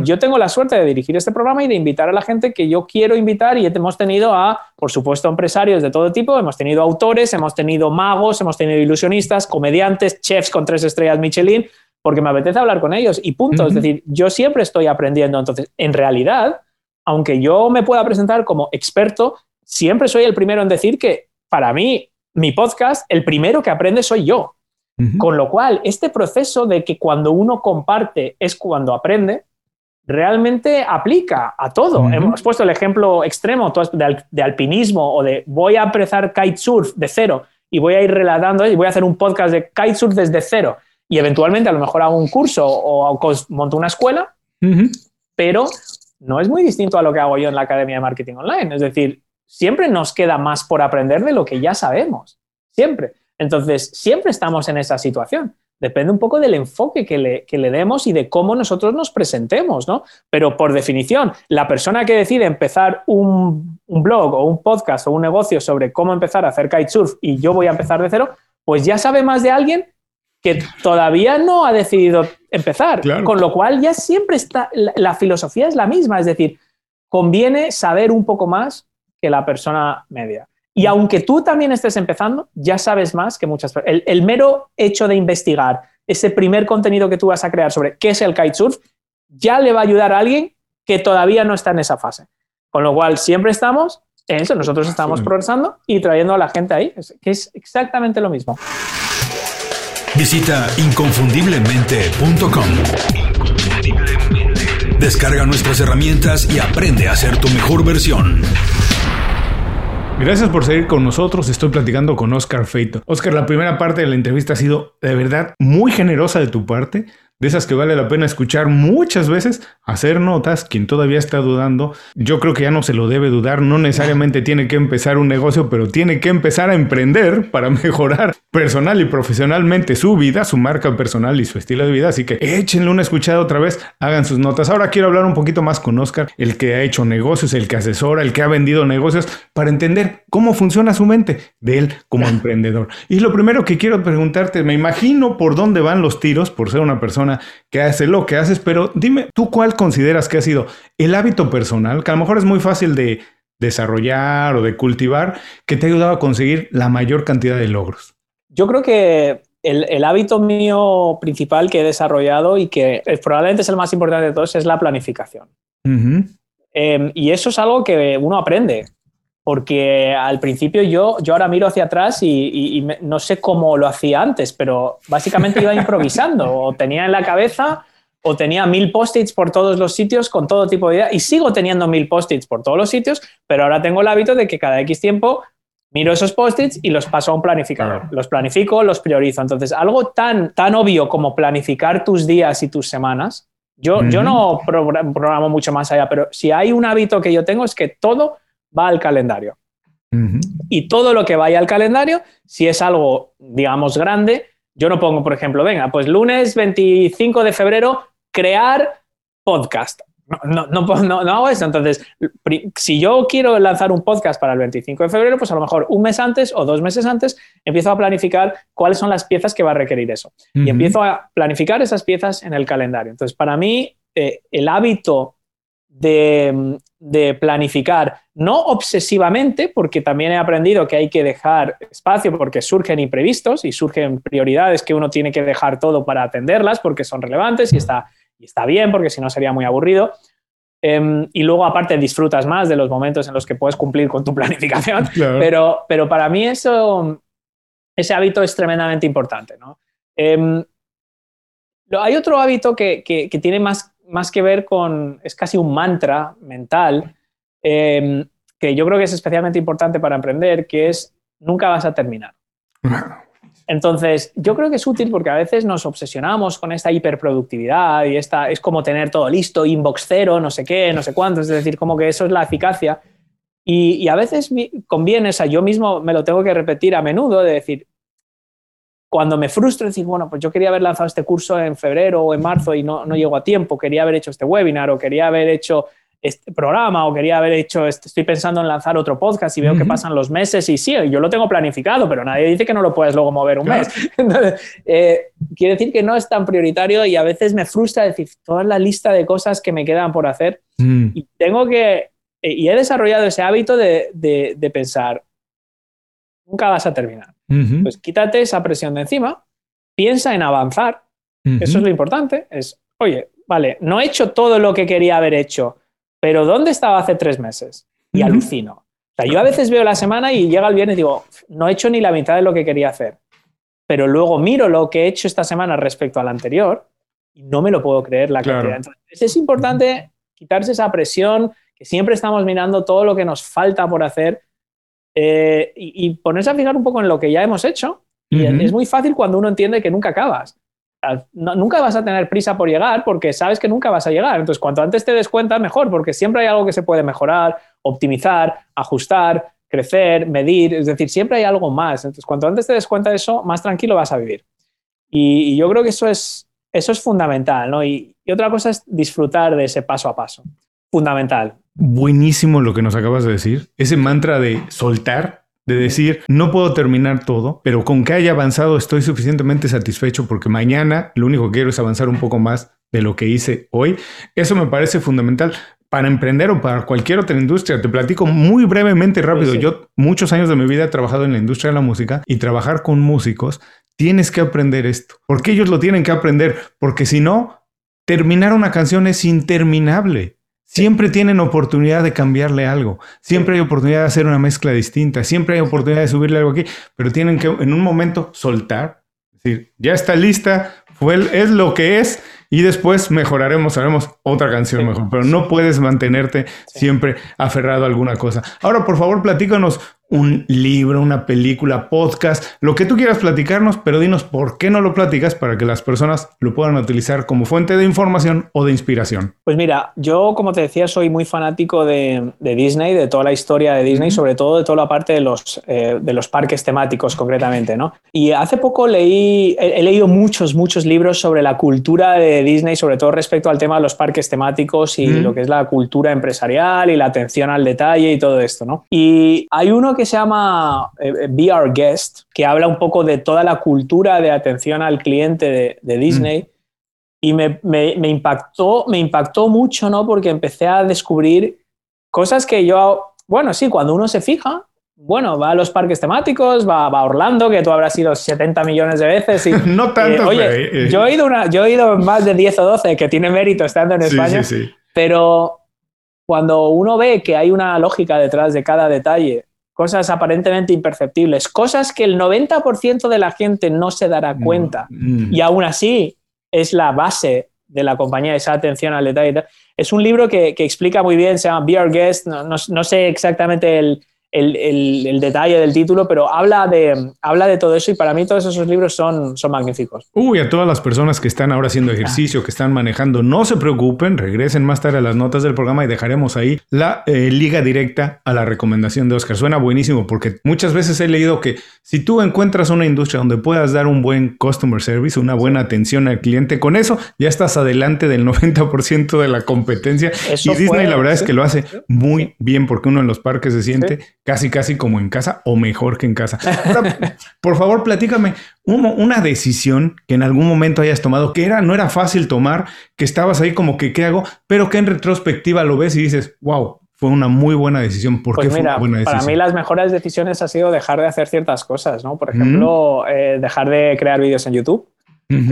Yo tengo la suerte de dirigir este programa y de invitar a la gente que yo quiero invitar y hemos tenido a, por supuesto, empresarios de todo tipo, hemos tenido autores, hemos tenido magos, hemos tenido ilusionistas, comediantes, chefs con tres estrellas Michelin, porque me apetece hablar con ellos y punto. Es decir, yo siempre estoy aprendiendo. Entonces, en realidad, aunque yo me pueda presentar como experto, siempre soy el primero en decir que para mí, mi podcast, el primero que aprende soy yo. Con lo cual, este proceso de que cuando uno comparte es cuando aprende, realmente aplica a todo. Hemos puesto el ejemplo extremo de, alpinismo o de voy a empezar kitesurf de cero y voy a ir relatando y voy a hacer un podcast de kitesurf desde cero y eventualmente a lo mejor hago un curso o monto una escuela, pero no es muy distinto a lo que hago yo en la Academia de Marketing Online. Es decir, siempre nos queda más por aprender de lo que ya sabemos. Siempre. Entonces, siempre estamos en esa situación. Depende un poco del enfoque que le, demos y de cómo nosotros nos presentemos, ¿no? Pero por definición, la persona que decide empezar un, blog o un podcast o un negocio sobre cómo empezar a hacer kitesurf y yo voy a empezar de cero, pues ya sabe más de alguien que todavía no ha decidido empezar. Con lo cual ya siempre está, la, filosofía es la misma, es decir, conviene saber un poco más que la persona media. Y aunque tú también estés empezando, ya sabes más que muchas personas. El, mero hecho de investigar ese primer contenido que tú vas a crear sobre qué es el kitesurf, ya le va a ayudar a alguien que todavía no está en esa fase. Con lo cual, siempre estamos en eso, nosotros estamos progresando y trayendo a la gente ahí, que es exactamente lo mismo. Visita inconfundiblemente.com. Descarga nuestras herramientas y aprende a ser tu mejor versión. Gracias por seguir con nosotros. Estoy platicando con Oscar Feito. Oscar, la primera parte de la entrevista ha sido de verdad muy generosa de tu parte, de esas que vale la pena escuchar muchas veces, hacer notas, quien todavía está dudando, yo creo que ya no se lo debe dudar, no necesariamente tiene que empezar un negocio, pero tiene que empezar a emprender para mejorar personal y profesionalmente su vida, su marca personal y su estilo de vida, así que échenle una escuchada otra vez, hagan sus notas. Ahora quiero hablar un poquito más con Oscar, el que ha hecho negocios, el que asesora, el que ha vendido negocios, para entender cómo funciona su mente de él como emprendedor. Y lo primero que quiero preguntarte, me imagino por dónde van los tiros, por ser una persona que hace lo que haces, pero dime, ¿tú cuál consideras que ha sido el hábito personal? Que a lo mejor es muy fácil de desarrollar o de cultivar, que te ha ayudado a conseguir la mayor cantidad de logros. Yo creo que el, hábito mío principal que he desarrollado y que probablemente es el más importante de todos es la planificación. Em, y eso es algo que uno aprende, porque al principio yo, yo ahora miro hacia atrás y, no sé cómo lo hacía antes, pero básicamente iba improvisando o tenía en la cabeza o tenía mil post-its por todos los sitios con todo tipo de ideas y sigo teniendo mil post-its por todos los sitios, pero ahora tengo el hábito de que cada X tiempo miro esos post-its y los paso a un planificador. Los planifico, los priorizo. Entonces, algo tan, tan obvio como planificar tus días y tus semanas, yo, yo no programo mucho más allá, pero si hay un hábito que yo tengo es que todo va al calendario. Y todo lo que vaya al calendario, si es algo, digamos, grande, yo no pongo, por ejemplo, venga, pues lunes 25 de febrero, crear podcast. No, no, no, no, hago eso. Entonces, si yo quiero lanzar un podcast para el 25 de febrero, pues a lo mejor un mes antes o dos meses antes empiezo a planificar cuáles son las piezas que va a requerir eso. Y empiezo a planificar esas piezas en el calendario. Entonces, para mí, eh, el hábito de, de, planificar, no obsesivamente, porque también he aprendido que hay que dejar espacio porque surgen imprevistos y surgen prioridades que uno tiene que dejar todo para atenderlas porque son relevantes y está y está bien porque si no sería muy aburrido. Em, y luego aparte disfrutas más de los momentos en los que puedes cumplir con tu planificación, pero, pero para mí eso, ese hábito es tremendamente importante. ¿no? Em, hay otro hábito que, que, tiene más, más que ver con, es casi un mantra mental, em, que yo creo que es especialmente importante para emprender, que es nunca vas a terminar. Entonces, yo creo que es útil porque a veces nos obsesionamos con esta hiperproductividad y esta, es como tener todo listo, inbox cero, no sé qué, no sé cuánto, es decir, como que eso es la eficacia. Y, a veces conviene, o sea, yo mismo me lo tengo que repetir a menudo, de decir, cuando me frustro, decir, bueno, pues yo quería haber lanzado este curso en febrero o en marzo y no, no llego a tiempo, quería haber hecho este webinar o quería haber hecho este programa o quería haber hecho, estoy pensando en lanzar otro podcast y veo que pasan los meses y sí, yo lo tengo planificado, pero nadie dice que no lo puedes luego mover un mes. Eh, quiere decir que no es tan prioritario y a veces me frustra decir toda la lista de cosas que me quedan por hacer mm. y tengo que, eh, y he desarrollado ese hábito de, pensar, nunca vas a terminar. Pues quítate esa presión de encima, piensa en avanzar, eso es lo importante, es, oye, vale, no he hecho todo lo que quería haber hecho pero ¿dónde estaba hace tres meses? Y alucino. O sea, yo a veces veo la semana y llega el viernes y digo, no he hecho ni la mitad de lo que quería hacer. Pero luego miro lo que he hecho esta semana respecto al anterior y no me lo puedo creer la cantidad. Entonces, es importante quitarse esa presión, que siempre estamos mirando todo lo que nos falta por hacer eh, y, ponerse a fijar un poco en lo que ya hemos hecho. Y es muy fácil cuando uno entiende que nunca acabas nunca vas a tener prisa por llegar porque sabes que nunca vas a llegar. Entonces, cuanto antes te des cuenta, mejor, porque siempre hay algo que se puede mejorar, optimizar, ajustar, crecer, medir. Es decir, siempre hay algo más. Entonces, cuanto antes te des cuenta de eso, más tranquilo vas a vivir. Y, yo creo que eso es, eso es fundamental. ¿no? Y, y otra cosa es disfrutar de ese paso a paso. Fundamental. Buenísimo lo que nos acabas de decir. Ese mantra de soltar de decir, no puedo terminar todo, pero con que haya avanzado estoy suficientemente satisfecho porque mañana lo único que quiero es avanzar un poco más de lo que hice hoy. Eso me parece fundamental para emprender o para cualquier otra industria. Te platico muy brevemente rápido. Yo muchos años de mi vida he trabajado en la industria de la música y trabajar con músicos, tienes que aprender esto. porque ellos lo tienen que aprender? Porque si no, terminar una canción es interminable. Siempre tienen oportunidad de cambiarle algo, siempre hay oportunidad de hacer una mezcla distinta, siempre hay oportunidad de subirle algo aquí, pero tienen que en un momento soltar, decir, ya está lista, fue, es lo que es y después mejoraremos, haremos otra canción mejor, pero no puedes mantenerte siempre aferrado a alguna cosa. Ahora, por favor, platícanos un libro, una película, podcast, lo que tú quieras platicarnos, pero dinos por qué no lo platicas para que las personas lo puedan utilizar como fuente de información o de inspiración. Pues mira, yo como te decía soy muy fanático de, Disney, de toda la historia de Disney, sobre todo de toda la parte de los, eh, de los parques temáticos concretamente, ¿no? Y hace poco leí, he, leído muchos, muchos libros sobre la cultura de Disney, sobre todo respecto al tema de los parques temáticos y lo que es la cultura empresarial y la atención al detalle y todo esto, ¿no? Y hay uno que que se llama eh, eh, Be Our Guest, que habla un poco de toda la cultura de atención al cliente de, Disney. Mm. Y me, impactó, me impactó mucho, ¿no? Porque empecé a descubrir cosas que yo, bueno, sí, cuando uno se fija, bueno, va a los parques temáticos, va, a Orlando, que tú habrás ido 70 millones de veces. Y, no tanto. Eh, oye, yo, he ido una, yo he ido más de 10 o 12, que tiene mérito estando en España. Sí, sí, pero cuando uno ve que hay una lógica detrás de cada detalle cosas aparentemente imperceptibles, cosas que el 90% de la gente no se dará cuenta mm. y aún así es la base de la compañía, esa atención al detalle. Es un libro que, explica muy bien, se llama Be Our Guest, no sé exactamente el, el, detalle del título, pero habla de, habla de todo eso y para mí todos esos libros son, son magníficos. Uy, a todas las personas que están ahora haciendo ejercicio, que están manejando, no se preocupen, regresen más tarde a las notas del programa y dejaremos ahí la eh, liga directa a la recomendación de Oscar. Suena buenísimo porque muchas veces he leído que si tú encuentras una industria donde puedas dar un buen customer service, una buena atención al cliente, con eso ya estás adelante del 90% de la competencia. y Disney la verdad es que lo hace muy bien porque uno en los parques se siente casi casi como en casa o mejor que en casa. por favor, platícame una decisión que en algún momento hayas tomado, que era, no era fácil tomar, que estabas ahí como que, ¿qué hago? Pero que en retrospectiva lo ves y dices, wow, fue una muy buena decisión. ¿Por pues qué fue una buena decisión? Para mí las mejores decisiones ha sido dejar de hacer ciertas cosas, ¿no? Por ejemplo, eh, dejar de crear vídeos en YouTube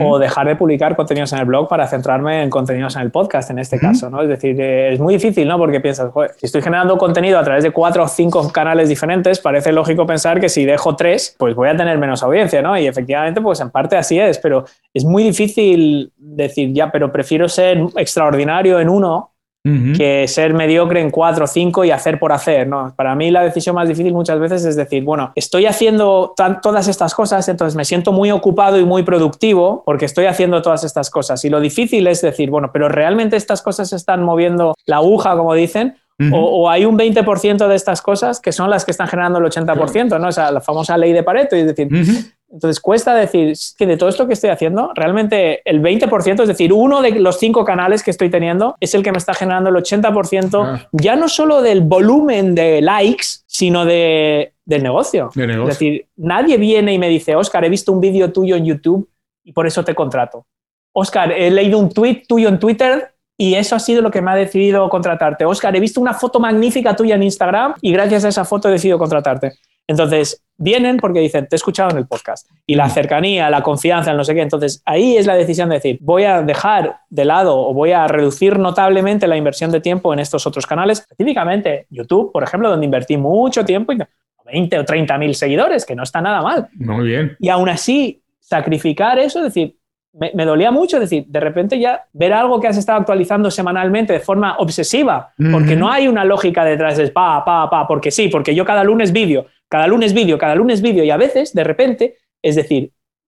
o dejar de publicar contenidos en el blog para centrarme en contenidos en el podcast, en este caso, ¿no? Es decir, eh, es muy difícil, ¿no? Porque piensas, joder, si estoy generando contenido a través de cuatro o cinco canales diferentes, parece lógico pensar que si dejo tres, pues voy a tener menos audiencia, ¿no? Y efectivamente, pues en parte así es, pero es muy difícil decir, ya, pero prefiero ser extraordinario en uno que ser mediocre en cuatro o cinco y hacer por hacer. ¿no? Para mí la decisión más difícil muchas veces es decir, bueno, estoy haciendo todas estas cosas, entonces me siento muy ocupado y muy productivo porque estoy haciendo todas estas cosas. Y lo difícil es decir, bueno, pero realmente estas cosas están moviendo la aguja, como dicen, o, hay un 20% de estas cosas que son las que están generando el 80%, ¿no? O la famosa ley de Pareto, es decir, entonces cuesta decir que de todo esto que estoy haciendo, realmente el 20%, es decir, uno de los cinco canales que estoy teniendo es el que me está generando el 80%, ah. ya no solo del volumen de likes, sino de, del negocio. Es decir, nadie viene y me dice, Oscar, he visto un vídeo tuyo en YouTube y por eso te contrato. Oscar, he leído un tweet tuyo en Twitter y eso ha sido lo que me ha decidido contratarte. Oscar, he visto una foto magnífica tuya en Instagram y gracias a esa foto he decidido contratarte. Entonces, vienen porque dicen, te he escuchado en el podcast. Y la cercanía, la confianza, el no sé qué. Entonces, ahí es la decisión de decir, voy a dejar de lado o voy a reducir notablemente la inversión de tiempo en estos otros canales, específicamente YouTube, por ejemplo, donde invertí mucho tiempo, y 20 o 30 mil seguidores, que no está nada mal. Muy bien. Y aún así, sacrificar eso, es decir, me, dolía mucho decir, de repente ya ver algo que has estado actualizando semanalmente de forma obsesiva, porque no hay una lógica detrás de pa, pa, pa, porque sí, porque yo cada lunes vídeo, cada lunes vídeo, cada lunes vídeo, y a veces, de repente, es decir,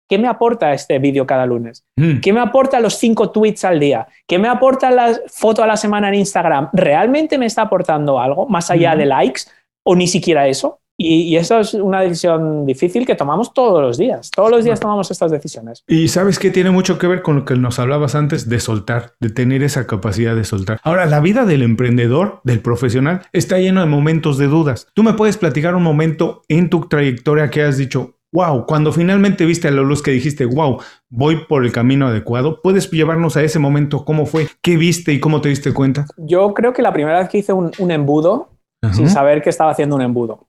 ¿qué me aporta este vídeo cada lunes? Mm. ¿Qué me aporta los cinco tweets al día? ¿Qué me aporta la foto a la semana en Instagram? ¿Realmente me está aportando algo más allá de likes o ni siquiera eso? Y, eso es una decisión difícil que tomamos todos los días. Todos los días tomamos estas decisiones. Y sabes que tiene mucho que ver con lo que nos hablabas antes de soltar, de tener esa capacidad de soltar. Ahora, la vida del emprendedor, del profesional, está lleno de momentos de dudas. ¿Tú me puedes platicar un momento en tu trayectoria que has dicho, wow, cuando finalmente viste a la luz que dijiste, wow, voy por el camino adecuado, ¿puedes llevarnos a ese momento? ¿Cómo fue? ¿Qué viste y cómo te diste cuenta? Yo creo que la primera vez que hice un, un embudo sin saber que estaba haciendo un embudo.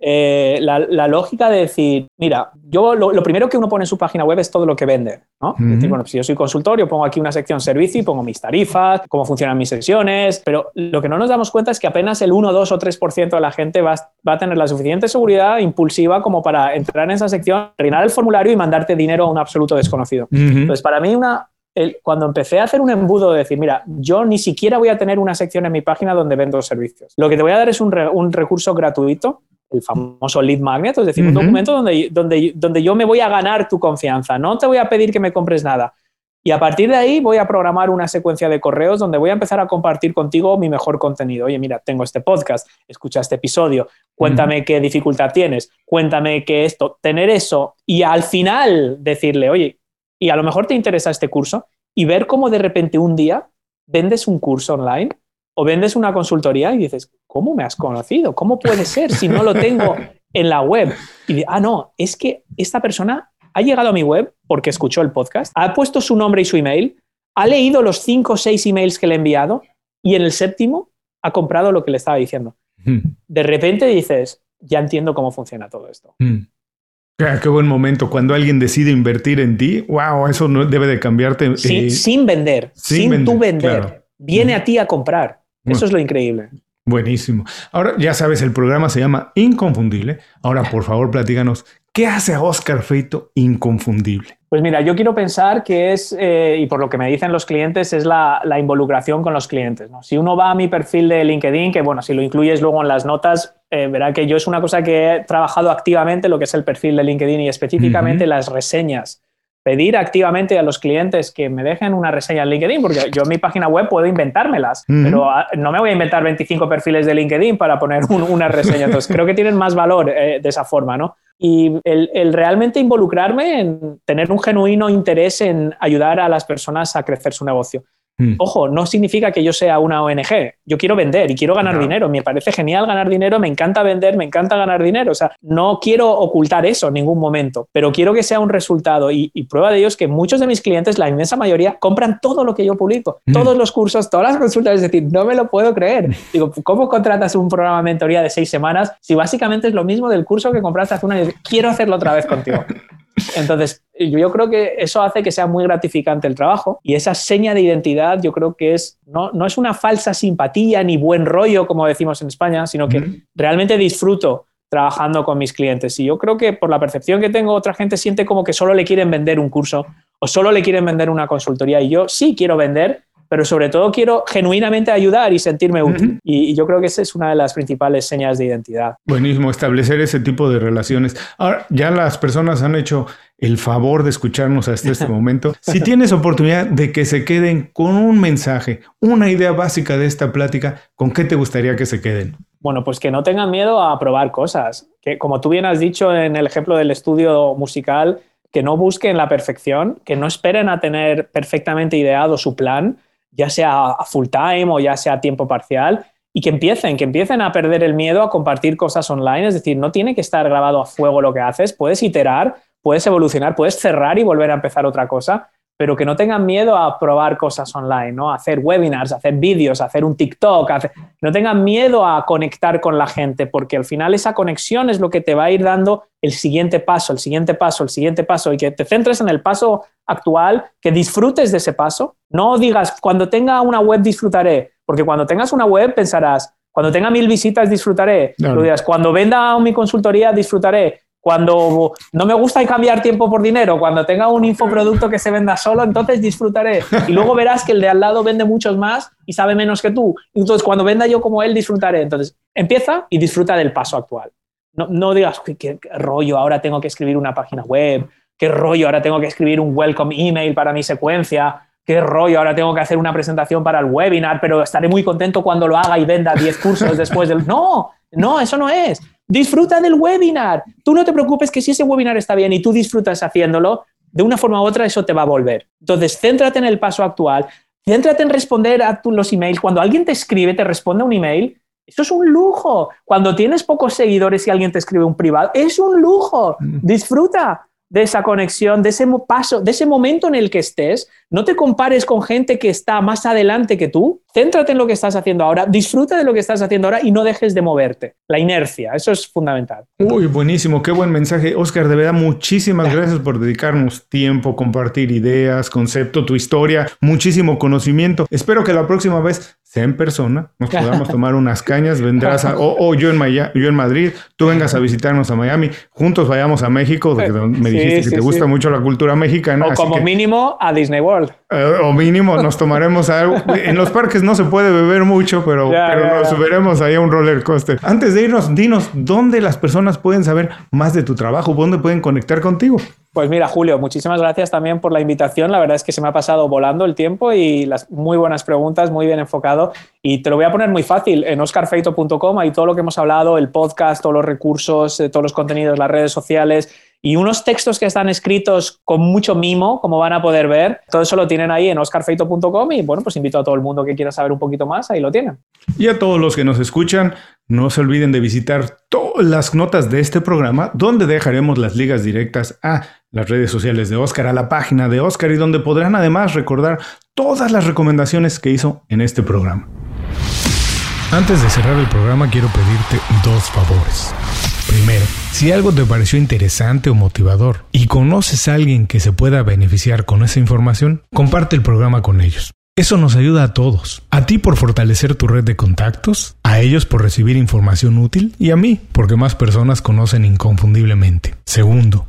Eh, la, lógica de decir, mira, yo lo, primero que uno pone en su página web es todo lo que vende. ¿no? decir, bueno, si yo soy consultor, yo pongo aquí una sección servicio y pongo mis tarifas, cómo funcionan mis sesiones, pero lo que no nos damos cuenta es que apenas el 1, 2 o 3% de la gente va, va, a tener la suficiente seguridad impulsiva como para entrar en esa sección, rellenar el formulario y mandarte dinero a un absoluto desconocido. Entonces, para mí una, cuando empecé a hacer un embudo de decir, mira, yo ni siquiera voy a tener una sección en mi página donde vendo servicios. Lo que te voy a dar es un, recurso gratuito el famoso lead magnet, es decir, un documento donde, donde, donde yo me voy a ganar tu confianza, no te voy a pedir que me compres nada. Y a partir de ahí voy a programar una secuencia de correos donde voy a empezar a compartir contigo mi mejor contenido. Oye, mira, tengo este podcast, escucha este episodio, cuéntame qué dificultad tienes, cuéntame qué esto, tener eso y al final decirle, oye, y a lo mejor te interesa este curso y ver cómo de repente un día vendes un curso online o vendes una consultoría y dices, ¿cómo me has conocido? ¿Cómo puede ser si no lo tengo en la web? Y ah, no, es que esta persona ha llegado a mi web porque escuchó el podcast, ha puesto su nombre y su email, ha leído los cinco o seis emails que le he enviado y en el séptimo ha comprado lo que le estaba diciendo. Hmm. De repente dices, ya entiendo cómo funciona todo esto. Hmm. Ah, qué buen momento. Cuando alguien decide invertir en ti, wow, eso no debe de cambiarte. Eh, sin vender, sin, tú vender. Viene a ti a comprar. Eso es lo increíble. Buenísimo. Ahora ya sabes, el programa se llama Inconfundible. Ahora, por favor, platíganos, ¿qué hace a Oscar Feito inconfundible? Pues mira, yo quiero pensar que es, eh, y por lo que me dicen los clientes, es la, involucración con los clientes. Si uno va a mi perfil de LinkedIn, que bueno, si lo incluyes luego en las notas, eh, verá que yo es una cosa que he trabajado activamente, lo que es el perfil de LinkedIn y específicamente las reseñas pedir activamente a los clientes que me dejen una reseña en LinkedIn, porque yo en mi página web puedo inventármelas, pero ah, no me voy a inventar 25 perfiles de LinkedIn para poner una reseña. Entonces, creo que tienen más valor eh, de esa forma, ¿no? Y el, el, realmente involucrarme en tener un genuino interés en ayudar a las personas a crecer su negocio. Hmm. Ojo, no significa que yo sea una ONG. Yo quiero vender y quiero ganar dinero. Me parece genial ganar dinero, me encanta vender, me encanta ganar dinero. O sea, no quiero ocultar eso en ningún momento, pero quiero que sea un resultado. Y, prueba de ello es que muchos de mis clientes, la inmensa mayoría, compran todo lo que yo publico, hmm. todos los cursos, todas las consultas. Es decir, no me lo puedo creer. Digo, ¿cómo contratas un programa de mentoría de seis semanas si básicamente es lo mismo del curso que compraste hace un año? Quiero hacerlo otra vez contigo. Entonces, yo creo que eso hace que sea muy gratificante el trabajo y esa seña de identidad yo creo que es, no, no es una falsa simpatía ni buen rollo, como decimos en España, sino que realmente disfruto trabajando con mis clientes. Y yo creo que por la percepción que tengo, otra gente siente como que solo le quieren vender un curso o solo le quieren vender una consultoría. Y yo sí quiero vender, pero sobre todo quiero genuinamente ayudar y sentirme útil. y, yo creo que esa es una de las principales señas de identidad. Buenísimo, establecer ese tipo de relaciones. Ahora, ya las personas han hecho el favor de escucharnos hasta este momento. Si tienes oportunidad de que se queden con un mensaje, una idea básica de esta plática, ¿con qué te gustaría que se queden? Bueno, pues que no tengan miedo a probar cosas. Que como tú bien has dicho en el ejemplo del estudio musical, que no busquen la perfección, que no esperen a tener perfectamente ideado su plan, ya sea a full time o ya sea a tiempo parcial, y que empiecen, que empiecen a perder el miedo a compartir cosas online. Es decir, no tiene que estar grabado a fuego lo que haces, puedes iterar, puedes evolucionar, puedes cerrar y volver a empezar otra cosa, pero que no tengan miedo a probar cosas online, ¿no? hacer webinars, hacer vídeos, hacer un TikTok, no tengan miedo a conectar con la gente, porque al final esa conexión es lo que te va a ir dando el siguiente paso, el siguiente paso, el siguiente paso, y que te centres en el paso actual, que disfrutes de ese paso. No digas, cuando tenga una web disfrutaré, porque cuando tengas una web pensarás, cuando tenga mil visitas disfrutaré. Dirás, cuando venda mi consultoría disfrutaré cuando no me gusta cambiar tiempo por dinero, cuando tenga un infoproducto que se venda solo, entonces disfrutaré. Y luego verás que el de al lado vende muchos más y sabe menos que tú. Entonces, cuando venda yo como él, disfrutaré. Entonces, empieza y disfruta del paso actual. No, no digas, ¿qué, qué, rollo, ahora tengo que escribir una página web, qué rollo, ahora tengo que escribir un welcome email para mi secuencia, qué rollo, ahora tengo que hacer una presentación para el webinar, pero estaré muy contento cuando lo haga y venda 10 cursos después del... No, no, eso no es. Disfruta del webinar. Tú no te preocupes que si ese webinar está bien y tú disfrutas haciéndolo, de una forma u otra eso te va a volver. Entonces, céntrate en el paso actual, céntrate en responder a los emails. Cuando alguien te escribe, te responde un email, eso es un lujo. Cuando tienes pocos seguidores y alguien te escribe un privado, es un lujo. Mm. Disfruta de esa conexión, de ese paso, de ese momento en el que estés. No te compares con gente que está más adelante que tú. Céntrate en lo que estás haciendo ahora, disfruta de lo que estás haciendo ahora y no dejes de moverte. La inercia, eso es fundamental. Uy, buenísimo, qué buen mensaje. Oscar, de verdad, muchísimas gracias por dedicarnos tiempo, compartir ideas, concepto, tu historia, muchísimo conocimiento. Espero que la próxima vez sea en persona, nos podamos tomar unas cañas, vendrás a, o, yo, en yo en Madrid, tú vengas a visitarnos a Miami, juntos vayamos a México, me dijiste que te gusta mucho la cultura mexicana. O como mínimo a Disney World. Eh, o mínimo nos tomaremos algo. en los parques no se puede beber mucho, pero, pero nos subiremos ahí a un roller coaster. Antes de irnos, dinos dónde las personas pueden saber más de tu trabajo, dónde pueden conectar contigo. Pues mira, Julio, muchísimas gracias también por la invitación. La verdad es que se me ha pasado volando el tiempo y las muy buenas preguntas, muy bien enfocado. Y te lo voy a poner muy fácil en oscarfeito.com. Ahí todo lo que hemos hablado, el podcast, todos los recursos, eh, todos los contenidos, las redes sociales y unos textos que están escritos con mucho mimo, como van a poder ver. Todo eso lo tienen ahí en oscarfeito.com y bueno, pues invito a todo el mundo que quiera saber un poquito más, ahí lo tienen. Y a todos los que nos escuchan, no se olviden de visitar todas las notas de este programa, donde dejaremos las ligas directas a las redes sociales de Oscar, a la página de Oscar y donde podrán además recordar todas las recomendaciones que hizo en este programa. Antes de cerrar el programa quiero pedirte dos favores. Primero, si algo te pareció interesante o motivador y conoces a alguien que se pueda beneficiar con esa información, comparte el programa con ellos. Eso nos ayuda a todos. A ti por fortalecer tu red de contactos, a ellos por recibir información útil y a mí porque más personas conocen inconfundiblemente. Segundo,